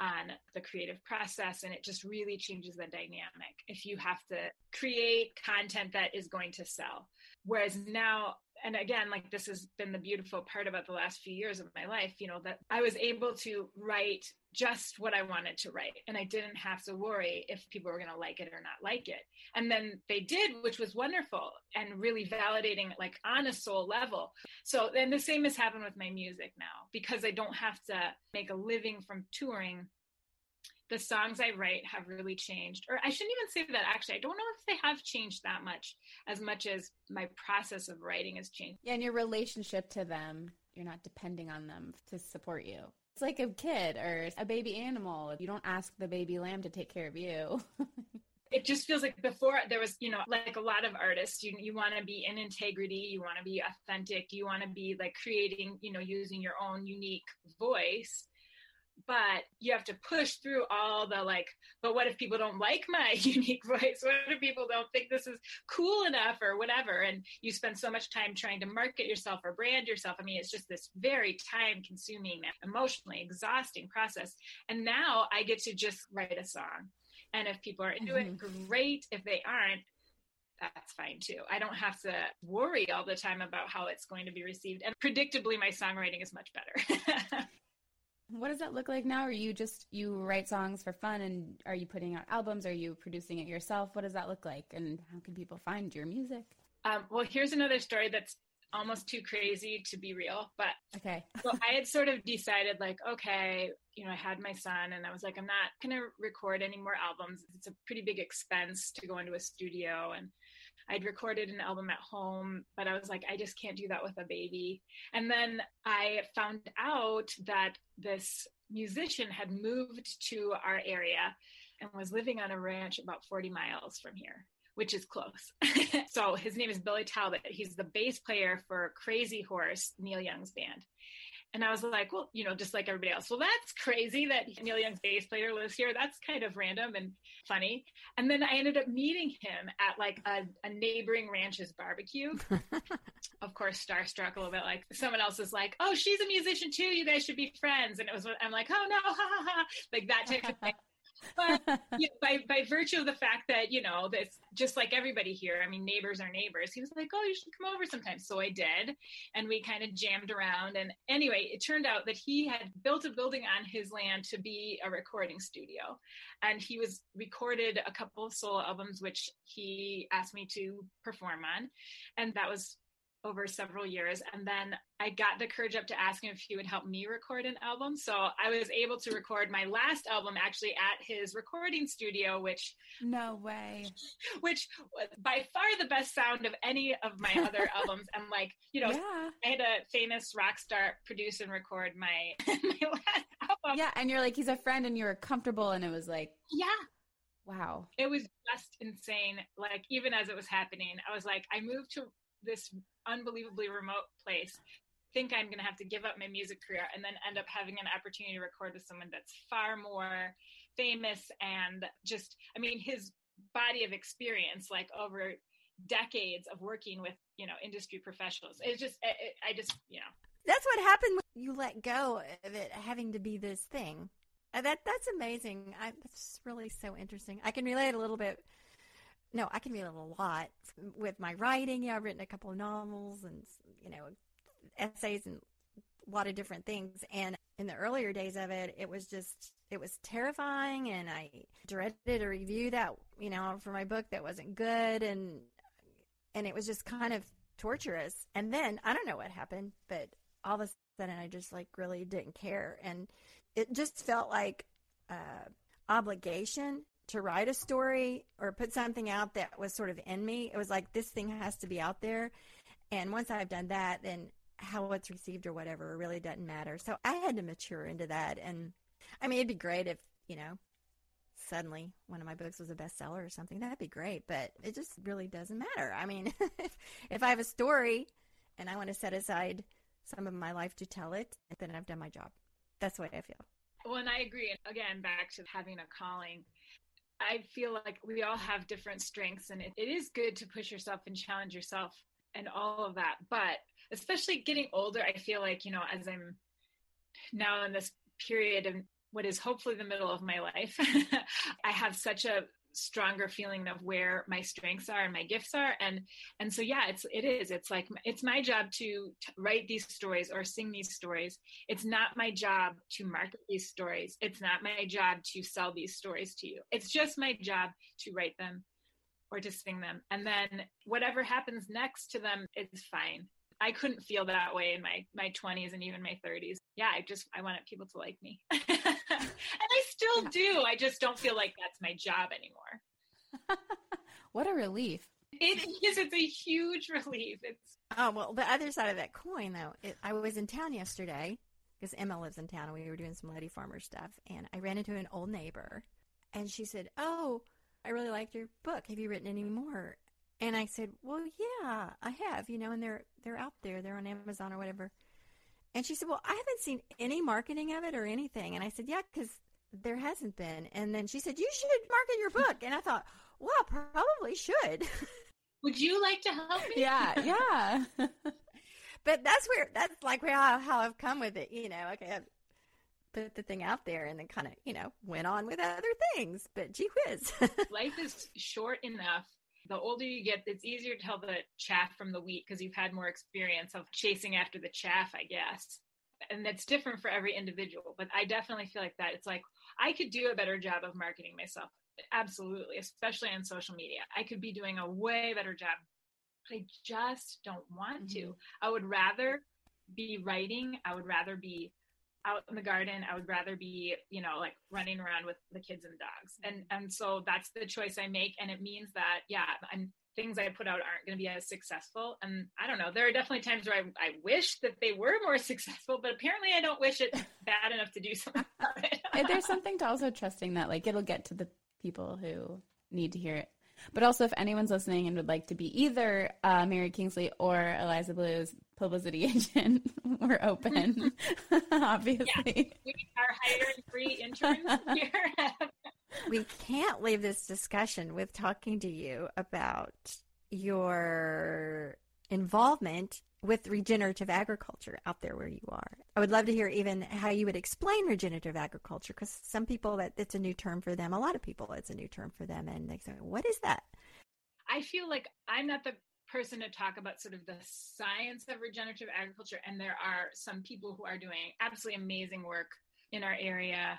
on the creative process. And it just really changes the dynamic if you have to create content that is going to sell. Whereas now and again like this has been the beautiful part about the last few years of my life you know that i was able to write just what i wanted to write and i didn't have to worry if people were going to like it or not like it. And then they did which was wonderful and really validating like on a soul level. So then the same has happened with my music now because i don't have to make a living from touring the songs I write have really changed. Or I shouldn't even say that actually. I don't know if they have changed that much as much as my process of writing has changed. Yeah, and your relationship to them, you're not depending on them to support you. It's like a kid or a baby animal. If you don't ask the baby lamb to take care of you. it just feels like before there was you know like a lot of artists you, you want to be in integrity you want to be authentic you want to be like creating you know using your own unique voice but you have to push through all the like but what if people don't like my unique voice what if people don't think this is cool enough or whatever and you spend so much time trying to market yourself or brand yourself i mean it's just this very time consuming emotionally exhausting process and now i get to just write a song and if people are into mm-hmm. it great if they aren't that's fine too. I don't have to worry all the time about how it's going to be received. And predictably, my songwriting is much better. What does that look like now? Are you just you write songs for fun and are you putting out albums? Are you producing it yourself? What does that look like? And how can people find your music? Um, well, here's another story that's almost too crazy to be real. But okay. so I had sort of decided, like, okay, you know, I had my son and I was like, I'm not going to record any more albums. It's a pretty big expense to go into a studio. And I'd recorded an album at home, but I was like, I just can't do that with a baby. And then I found out that this musician had moved to our area and was living on a ranch about 40 miles from here which is close. so his name is Billy Talbot. He's the bass player for Crazy Horse, Neil Young's band. And I was like, well, you know, just like everybody else, well, that's crazy that Neil Young's bass player lives here. That's kind of random and funny. And then I ended up meeting him at like a, a neighboring ranch's barbecue. of course, starstruck a little bit. Like someone else is like, oh, she's a musician too. You guys should be friends. And it was, I'm like, oh no, ha ha ha, like that type of thing but you know, by by virtue of the fact that you know that's just like everybody here. I mean, neighbors are neighbors. He was like, "Oh, you should come over sometimes So I did, and we kind of jammed around. And anyway, it turned out that he had built a building on his land to be a recording studio, and he was recorded a couple of solo albums, which he asked me to perform on, and that was over several years. And then I got the courage up to ask him if he would help me record an album. So I was able to record my last album actually at his recording studio, which no way, which was by far the best sound of any of my other albums. And like, you know, yeah. I had a famous rock star produce and record my, my last album. Yeah. And you're like, he's a friend and you were comfortable. And it was like, yeah. Wow. It was just insane. Like, even as it was happening, I was like, I moved to this unbelievably remote place think I'm going to have to give up my music career and then end up having an opportunity to record with someone that's far more famous and just, I mean, his body of experience, like over decades of working with, you know, industry professionals. It's just, it, I just, you know. That's what happened when you let go of it having to be this thing. Uh, that that's amazing. I, that's really so interesting. I can relate a little bit no, I can read a lot with my writing. Yeah, I've written a couple of novels and you know essays and a lot of different things. And in the earlier days of it, it was just it was terrifying, and I dreaded a review that you know for my book that wasn't good, and and it was just kind of torturous. And then I don't know what happened, but all of a sudden I just like really didn't care, and it just felt like uh, obligation to write a story or put something out that was sort of in me. It was like this thing has to be out there. And once I've done that, then how it's received or whatever really doesn't matter. So I had to mature into that. And I mean, it'd be great if, you know, suddenly one of my books was a bestseller or something. That'd be great. But it just really doesn't matter. I mean, if, if I have a story and I want to set aside some of my life to tell it, then I've done my job. That's the way I feel. Well, and I agree. And Again, back to having a calling. I feel like we all have different strengths, and it, it is good to push yourself and challenge yourself and all of that. But especially getting older, I feel like, you know, as I'm now in this period of what is hopefully the middle of my life, I have such a stronger feeling of where my strengths are and my gifts are. And and so yeah it's it is. It's like it's my job to, write these stories or sing these stories. It's not my job to market these stories. It's not my job to sell these stories to you. It's just my job to write them or to sing them. And then whatever happens next to them is fine I couldn't feel that way in my my 20s and even my 30s. Yeah, I just I wanted people to like me. and I still do. I just don't feel like that's my job anymore. what a relief. It is. It's a huge relief. It's Oh, well, the other side of that coin though, it, I was in town yesterday because Emma lives in town and we were doing some Lady Farmer stuff and I ran into an old neighbor and she said, "Oh, I really liked your book. Have you written any more?" And I said, "Well, yeah, I have, you know, and they're they're out there. They're on Amazon or whatever." And she said, "Well, I haven't seen any marketing of it or anything." And I said, "Yeah, cuz there hasn't been." And then she said, "You should market your book." And I thought, "Well, probably should." Would you like to help me? Yeah, yeah. but that's where that's like how how I've come with it, you know. Okay, I put the thing out there and then kind of, you know, went on with other things. But gee whiz. Life is short enough the older you get, it's easier to tell the chaff from the wheat because you've had more experience of chasing after the chaff, I guess. and that's different for every individual but i definitely feel like that. It's like i could do a better job of marketing myself absolutely especially on social media. I could be doing a way better job. But i just don't want mm-hmm. to i would rather be writing. I would rather be out in the garden i would rather be you know like running around with the kids and dogs and mm-hmm. and so that's the choice i make and it means that yeah i'm things I put out aren't going to be as successful. And I don't know, there are definitely times where I, I wish that they were more successful, but apparently I don't wish it bad enough to do something about it. There's something to also trusting that like it'll get to the people who need to hear it. But also, if anyone's listening and would like to be either uh, Mary Kingsley or Eliza Blue's publicity agent, we're open, obviously. Yeah. We are hiring free interns here we can't leave this discussion with talking to you about your involvement with regenerative agriculture out there where you are. I would love to hear even how you would explain regenerative agriculture because some people that it's a new term for them. A lot of people it's a new term for them and they say, "What is that?" I feel like I'm not the person to talk about sort of the science of regenerative agriculture and there are some people who are doing absolutely amazing work in our area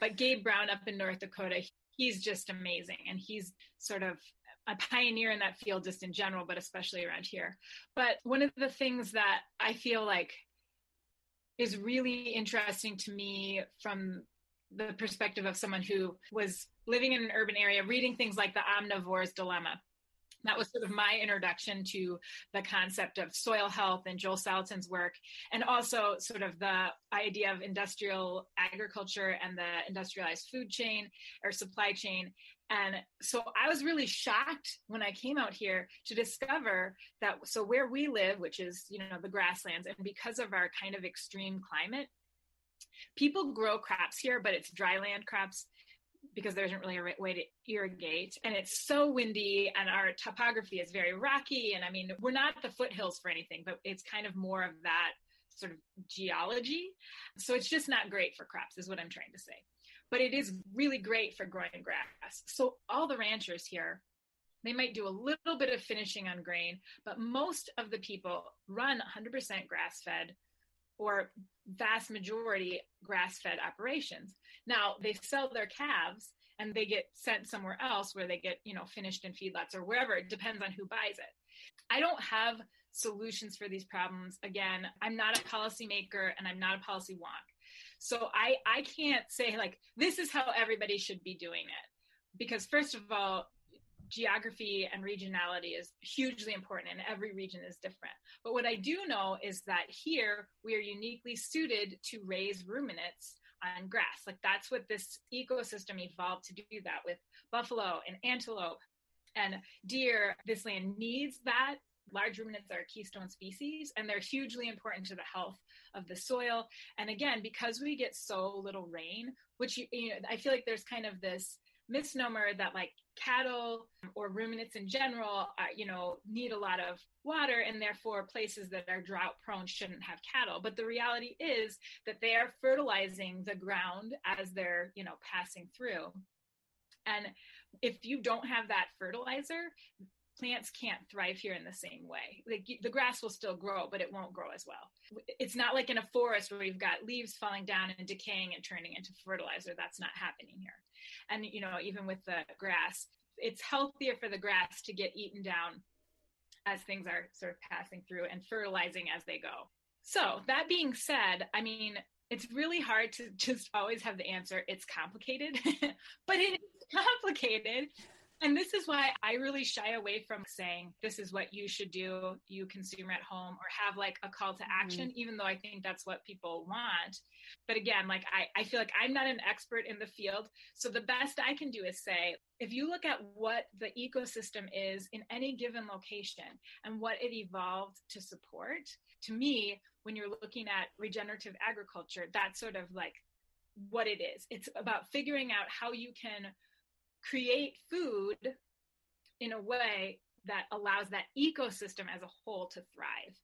but Gabe Brown up in North Dakota, he's just amazing. And he's sort of a pioneer in that field just in general, but especially around here. But one of the things that I feel like is really interesting to me from the perspective of someone who was living in an urban area, reading things like The Omnivore's Dilemma that was sort of my introduction to the concept of soil health and Joel Salatin's work, and also sort of the idea of industrial agriculture and the industrialized food chain or supply chain. And so I was really shocked when I came out here to discover that so where we live, which is, you know, the grasslands, and because of our kind of extreme climate, people grow crops here, but it's dry land crops because there isn't really a way to irrigate. And it's so windy and our topography is very rocky. And i mean we're not the foothills for anything but it's kind of more of that sort of geology. So it's just not great for crops is what i'm trying to say. But it is really great for growing grass. So all the ranchers here they might do a little bit of finishing on grain but most of the people run 100% grass fed or vast majority grass fed operations. Now they sell their calves and they get sent somewhere else where they get, you know, finished in feedlots or wherever. It depends on who buys it. I don't have solutions for these problems. Again, I'm not a policymaker and I'm not a policy wonk. So I, I can't say like, this is how everybody should be doing it. Because first of all, geography and regionality is hugely important and every region is different. But what I do know is that here we are uniquely suited to raise ruminants on grass. Like that's what this ecosystem evolved to do that with buffalo and antelope and deer. This land needs that. Large ruminants are a keystone species and they're hugely important to the health of the soil. And again, because we get so little rain, which you, you know, I feel like there's kind of this misnomer that like cattle or ruminants in general, uh, you know, need a lot of water and therefore places that are drought prone shouldn't have cattle. But the reality is that they are fertilizing the ground as they're, you know, passing through. And if you don't have that fertilizer, plants can't thrive here in the same way. Like the grass will still grow, but it won't grow as well. It's not like in a forest where you've got leaves falling down and decaying and turning into fertilizer. That's not happening here. And you know, even with the grass, it's healthier for the grass to get eaten down as things are sort of passing through and fertilizing as they go. So, that being said, I mean, it's really hard to just always have the answer. It's complicated, but it is complicated and this is why I really shy away from saying this is what you should do, you consumer at home, or have like a call to mm-hmm. action, mm-hmm. even though I think that's what people want. But again, like I, I feel like I'm not an expert in the field. So the best I can do is say, if you look at what the ecosystem is in any given location and what it evolved to support, to me, when you're looking at regenerative agriculture, that's sort of like what it is. It's about figuring out how you can create food in a way that allows that ecosystem as a whole to thrive.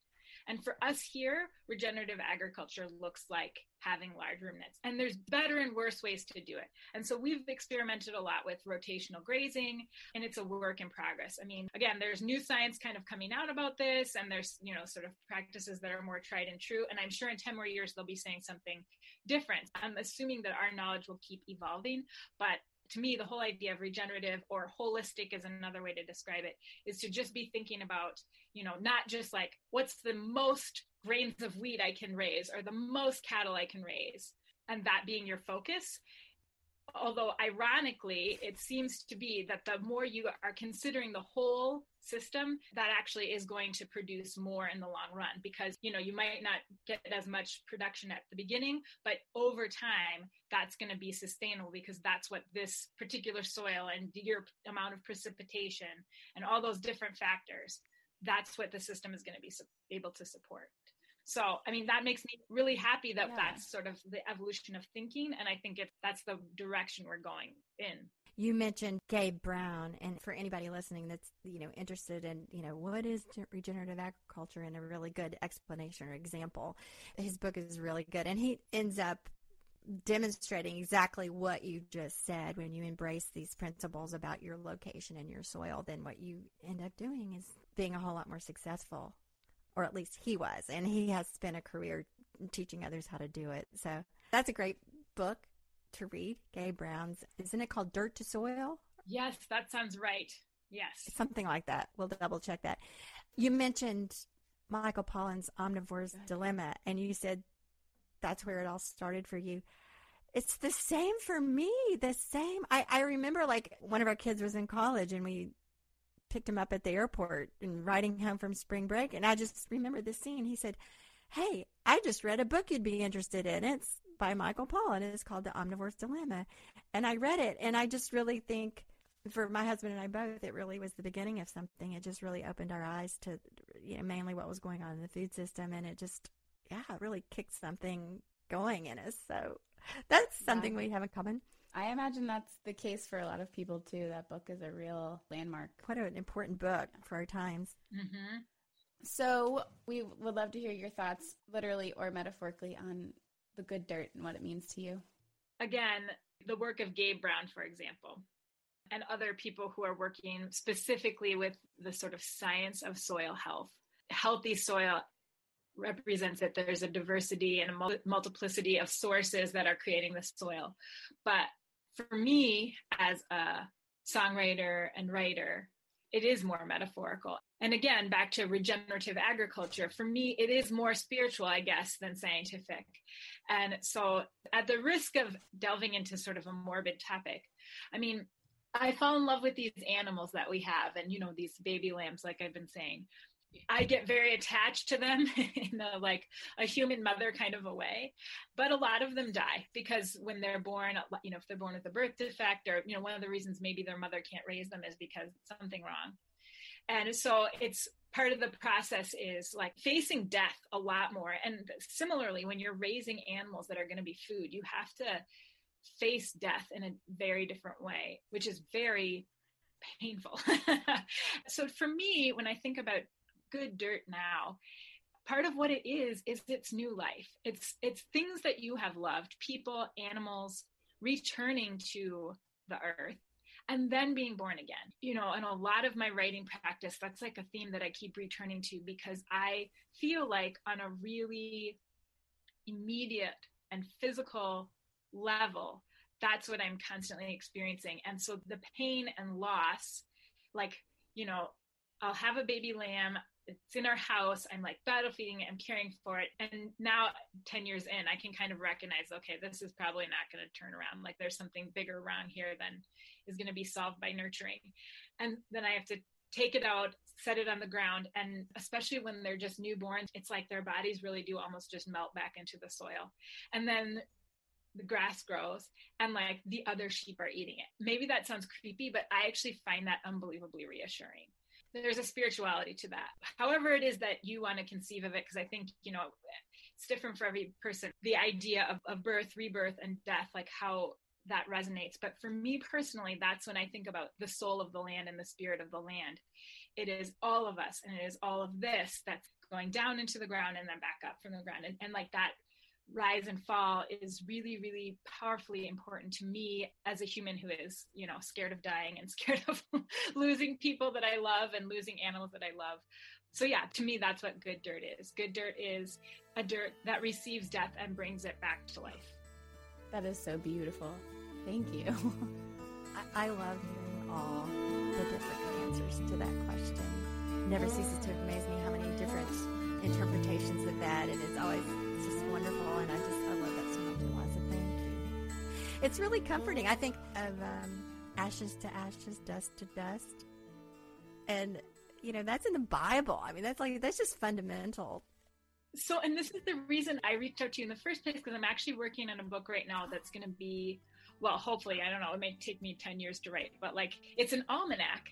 And for us here, regenerative agriculture looks like having large ruminants. And there's better and worse ways to do it. And so we've experimented a lot with rotational grazing, and it's a work in progress. I mean, again, there's new science kind of coming out about this, and there's, you know, sort of practices that are more tried and true. And I'm sure in 10 more years, they'll be saying something different. I'm assuming that our knowledge will keep evolving, but to me, the whole idea of regenerative or holistic is another way to describe it, is to just be thinking about, you know, not just like what's the most grains of wheat I can raise or the most cattle I can raise, and that being your focus although ironically it seems to be that the more you are considering the whole system that actually is going to produce more in the long run because you know you might not get as much production at the beginning but over time that's going to be sustainable because that's what this particular soil and your amount of precipitation and all those different factors that's what the system is going to be able to support so, I mean, that makes me really happy that yeah. that's sort of the evolution of thinking. And I think it, that's the direction we're going in. You mentioned Gabe Brown, and for anybody listening that's you know interested in you know what is regenerative agriculture and a really good explanation or example, his book is really good, and he ends up demonstrating exactly what you just said when you embrace these principles about your location and your soil then what you end up doing is being a whole lot more successful or at least he was, and he has spent a career teaching others how to do it. So that's a great book to read. Gabe Brown's, isn't it called Dirt to Soil? Yes, that sounds right. Yes, something like that. We'll double check that. You mentioned Michael Pollan's Omnivore's Dilemma, and you said that's where it all started for you. It's the same for me. The same. I, I remember like one of our kids was in college and we picked him up at the airport and riding home from spring break. And I just remember this scene. He said, Hey, I just read a book you'd be interested in. It's by Michael Pollan. It's called The Omnivore's Dilemma. And I read it, and I just really think for my husband and I both, it really was the beginning of something. It just really opened our eyes to you know, mainly what was going on in the food system. And it just, yeah, it really kicked something going in us. So that's something yeah. we have in common. I imagine that's the case for a lot of people too. That book is a real landmark. What an important book for our times. Mm-hmm. So, we would love to hear your thoughts, literally or metaphorically, on the good dirt and what it means to you. Again, the work of Gabe Brown, for example, and other people who are working specifically with the sort of science of soil health. Healthy soil represents that there's a diversity and a multiplicity of sources that are creating the soil. But for me as a songwriter and writer, it is more metaphorical. And again, back to regenerative agriculture, for me, it is more spiritual, I guess, than scientific. And so, at the risk of delving into sort of a morbid topic, I mean, I fall in love with these animals that we have and, you know, these baby lambs, like I've been saying. I get very attached to them in a like a human mother kind of a way. But a lot of them die because when they're born, you know, if they're born with a birth defect or, you know, one of the reasons maybe their mother can't raise them is because something wrong. And so it's part of the process is like facing death a lot more. And similarly, when you're raising animals that are going to be food, you have to face death in a very different way, which is very painful. so for me, when I think about good dirt now. Part of what it is is its new life. It's it's things that you have loved people animals returning to the earth and then being born again. You know and a lot of my writing practice that's like a theme that i keep returning to because i feel like on a really immediate and physical level that's what i'm constantly experiencing. And so the pain and loss like you know i'll have a baby lamb it's in our house. I'm like battle feeding it. I'm caring for it. And now, 10 years in, I can kind of recognize, okay, this is probably not going to turn around. Like there's something bigger around here than is going to be solved by nurturing. And then I have to take it out, set it on the ground. And especially when they're just newborns, it's like their bodies really do almost just melt back into the soil. And then the grass grows and like the other sheep are eating it. Maybe that sounds creepy, but I actually find that unbelievably reassuring there's a spirituality to that. However, it is that you want to conceive of it, because I think, you know, it's different for every person. The idea of, of birth, rebirth, and death, like how that resonates. But for me personally, that's when I think about the soul of the land and the spirit of the land. It is all of us and it is all of this that's going down into the ground and then back up from the ground. And, and like that rise and fall is really, really powerfully important to me as a human who is, you know, scared of dying and scared of losing people that I love and losing animals that I love. So, yeah, to me, that's what good dirt is. Good dirt is a dirt that receives death and brings it back to life. That is so beautiful. Thank you. I, I love hearing all the different answers to that question. it Never ceases to amaze me how many different interpretations of that, and it's always it's just wonderful. And I just I love that so much, Eliza. Thank you. It's really comforting. I think of um, ashes to ashes, dust to dust, and you know that's in the Bible. I mean, that's like that's just fundamental so and this is the reason i reached out to you in the first place because i'm actually working on a book right now that's going to be well hopefully i don't know it may take me 10 years to write but like it's an almanac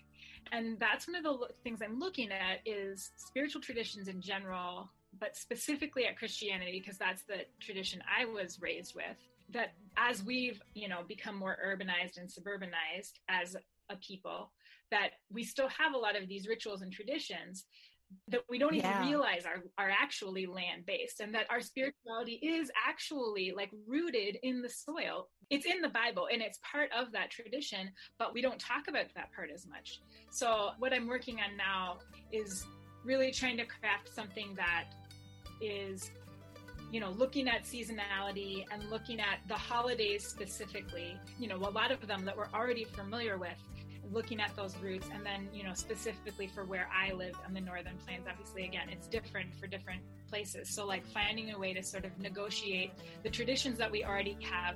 and that's one of the things i'm looking at is spiritual traditions in general but specifically at christianity because that's the tradition i was raised with that as we've you know become more urbanized and suburbanized as a people that we still have a lot of these rituals and traditions that we don't yeah. even realize are, are actually land based and that our spirituality is actually like rooted in the soil it's in the bible and it's part of that tradition but we don't talk about that part as much so what i'm working on now is really trying to craft something that is you know looking at seasonality and looking at the holidays specifically you know a lot of them that we're already familiar with looking at those roots and then you know specifically for where i live on the northern plains obviously again it's different for different places. So like finding a way to sort of negotiate the traditions that we already have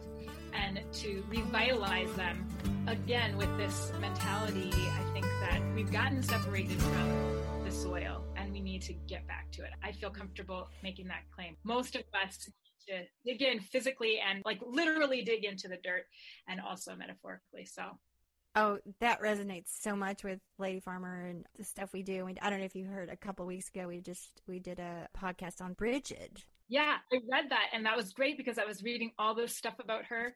and to revitalize them again with this mentality i think that we've gotten separated from the soil need to get back to it i feel comfortable making that claim most of us to dig in physically and like literally dig into the dirt and also metaphorically so Oh, that resonates so much with Lady Farmer and the stuff we do. I don't know if you heard a couple weeks ago, we just we did a podcast on Bridget. Yeah, I read that, and that was great because I was reading all this stuff about her.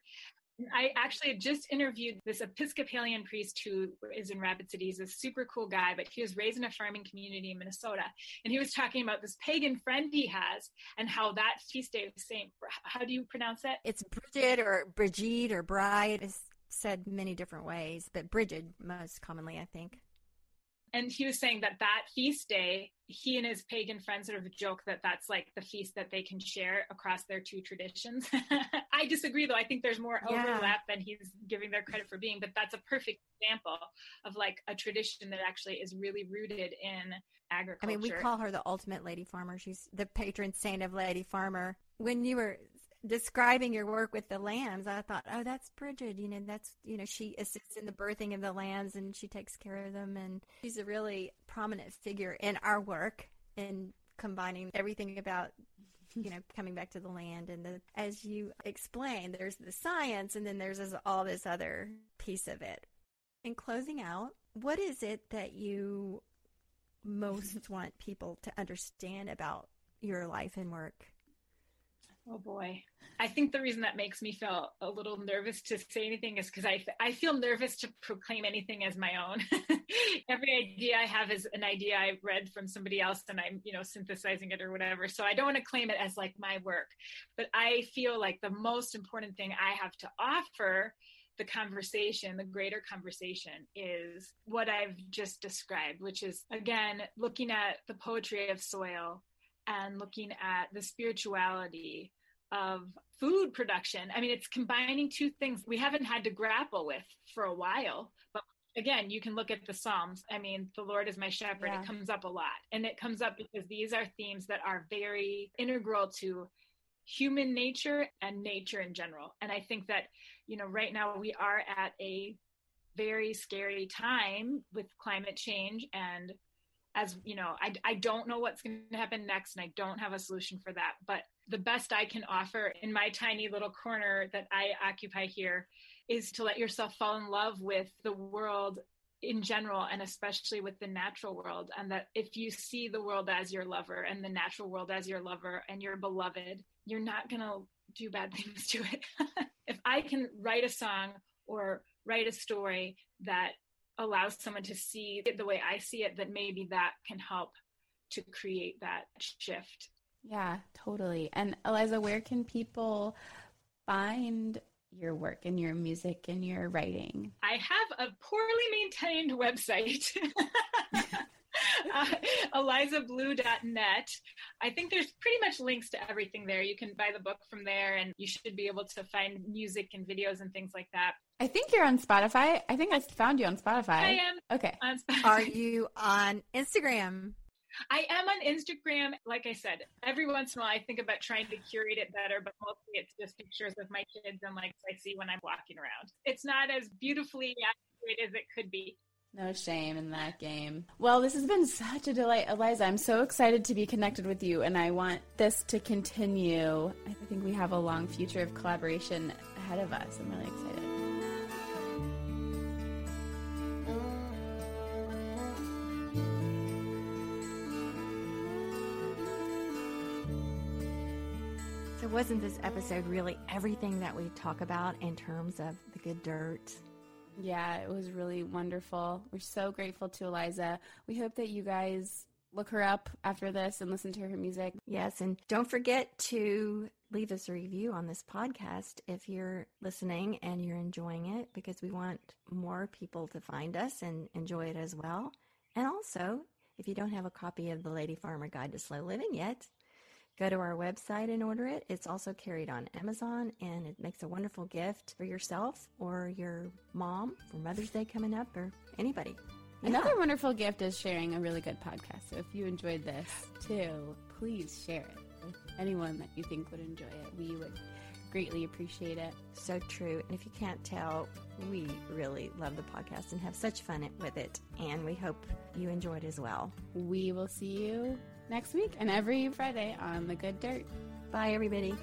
I actually just interviewed this Episcopalian priest who is in Rapid City. He's a super cool guy, but he was raised in a farming community in Minnesota. And he was talking about this pagan friend he has and how that feast day of Saint, how do you pronounce it? It's Bridget or Brigitte or Bride. It's said many different ways, but Bridget most commonly, I think. And he was saying that that feast day, he and his pagan friends sort of joke that that's like the feast that they can share across their two traditions. I disagree, though. I think there's more yeah. overlap than he's giving their credit for being, but that's a perfect example of like a tradition that actually is really rooted in agriculture. I mean, we call her the ultimate lady farmer. She's the patron saint of lady farmer. When you were describing your work with the lambs, I thought, oh, that's Bridget. You know, that's, you know, she assists in the birthing of the lambs and she takes care of them. And she's a really prominent figure in our work in combining everything about, you know, coming back to the land. And the, as you explained, there's the science and then there's this, all this other piece of it. In closing out, what is it that you most want people to understand about your life and work? Oh boy. I think the reason that makes me feel a little nervous to say anything is because I, I feel nervous to proclaim anything as my own. Every idea I have is an idea I read from somebody else and I'm, you know, synthesizing it or whatever. So I don't want to claim it as like my work. But I feel like the most important thing I have to offer the conversation, the greater conversation, is what I've just described, which is again looking at the poetry of soil and looking at the spirituality of food production. I mean, it's combining two things we haven't had to grapple with for a while, but again, you can look at the Psalms. I mean, the Lord is my shepherd. Yeah. It comes up a lot. And it comes up because these are themes that are very integral to human nature and nature in general. And I think that, you know, right now we are at a very scary time with climate change and as you know I, I don't know what's going to happen next and i don't have a solution for that. But the best i can offer in my tiny little corner that i occupy here is to let yourself fall in love with the world in general and especially with the natural world and that if you see the world as your lover and the natural world as your lover and your beloved you're not going to do bad things to it. If i can write a song or write a story that allows someone to see it the way I see it, that maybe that can help to create that shift. Yeah, totally. And Eliza, where can people find your work and your music and your writing? I have a poorly maintained website. uh, elizablue.net. I think there's pretty much links to everything there. You can buy the book from there, and you should be able to find music and videos and things like that. I think you're on Spotify. I think I found you on Spotify. I am. Okay. On Spotify. Are you on Instagram? I am on Instagram. Like I said, every once in a while I think about trying to curate it better, but mostly it's just pictures of my kids and like I see when I'm walking around. It's not as beautifully accurate as it could be. No shame in that game. Well, this has been such a delight, Eliza. I'm so excited to be connected with you, and I want this to continue. I think we have a long future of collaboration ahead of us. I'm really excited. So, wasn't this episode really everything that we talk about in terms of the good dirt? Yeah, it was really wonderful. We're so grateful to Eliza. We hope that you guys look her up after this and listen to her music. Yes, and don't forget to leave us a review on this podcast if you're listening and you're enjoying it because we want more people to find us and enjoy it as well. And also, if you don't have a copy of the Lady Farmer Guide to Slow Living yet, Go to our website and order it. It's also carried on Amazon and it makes a wonderful gift for yourself or your mom for Mother's Day coming up or anybody. Another yeah. wonderful gift is sharing a really good podcast. So if you enjoyed this too, please share it with anyone that you think would enjoy it. We would greatly appreciate it. So true. And if you can't tell, we really love the podcast and have such fun with it. And we hope you enjoy it as well. We will see you next week and every Friday on The Good Dirt. Bye, everybody.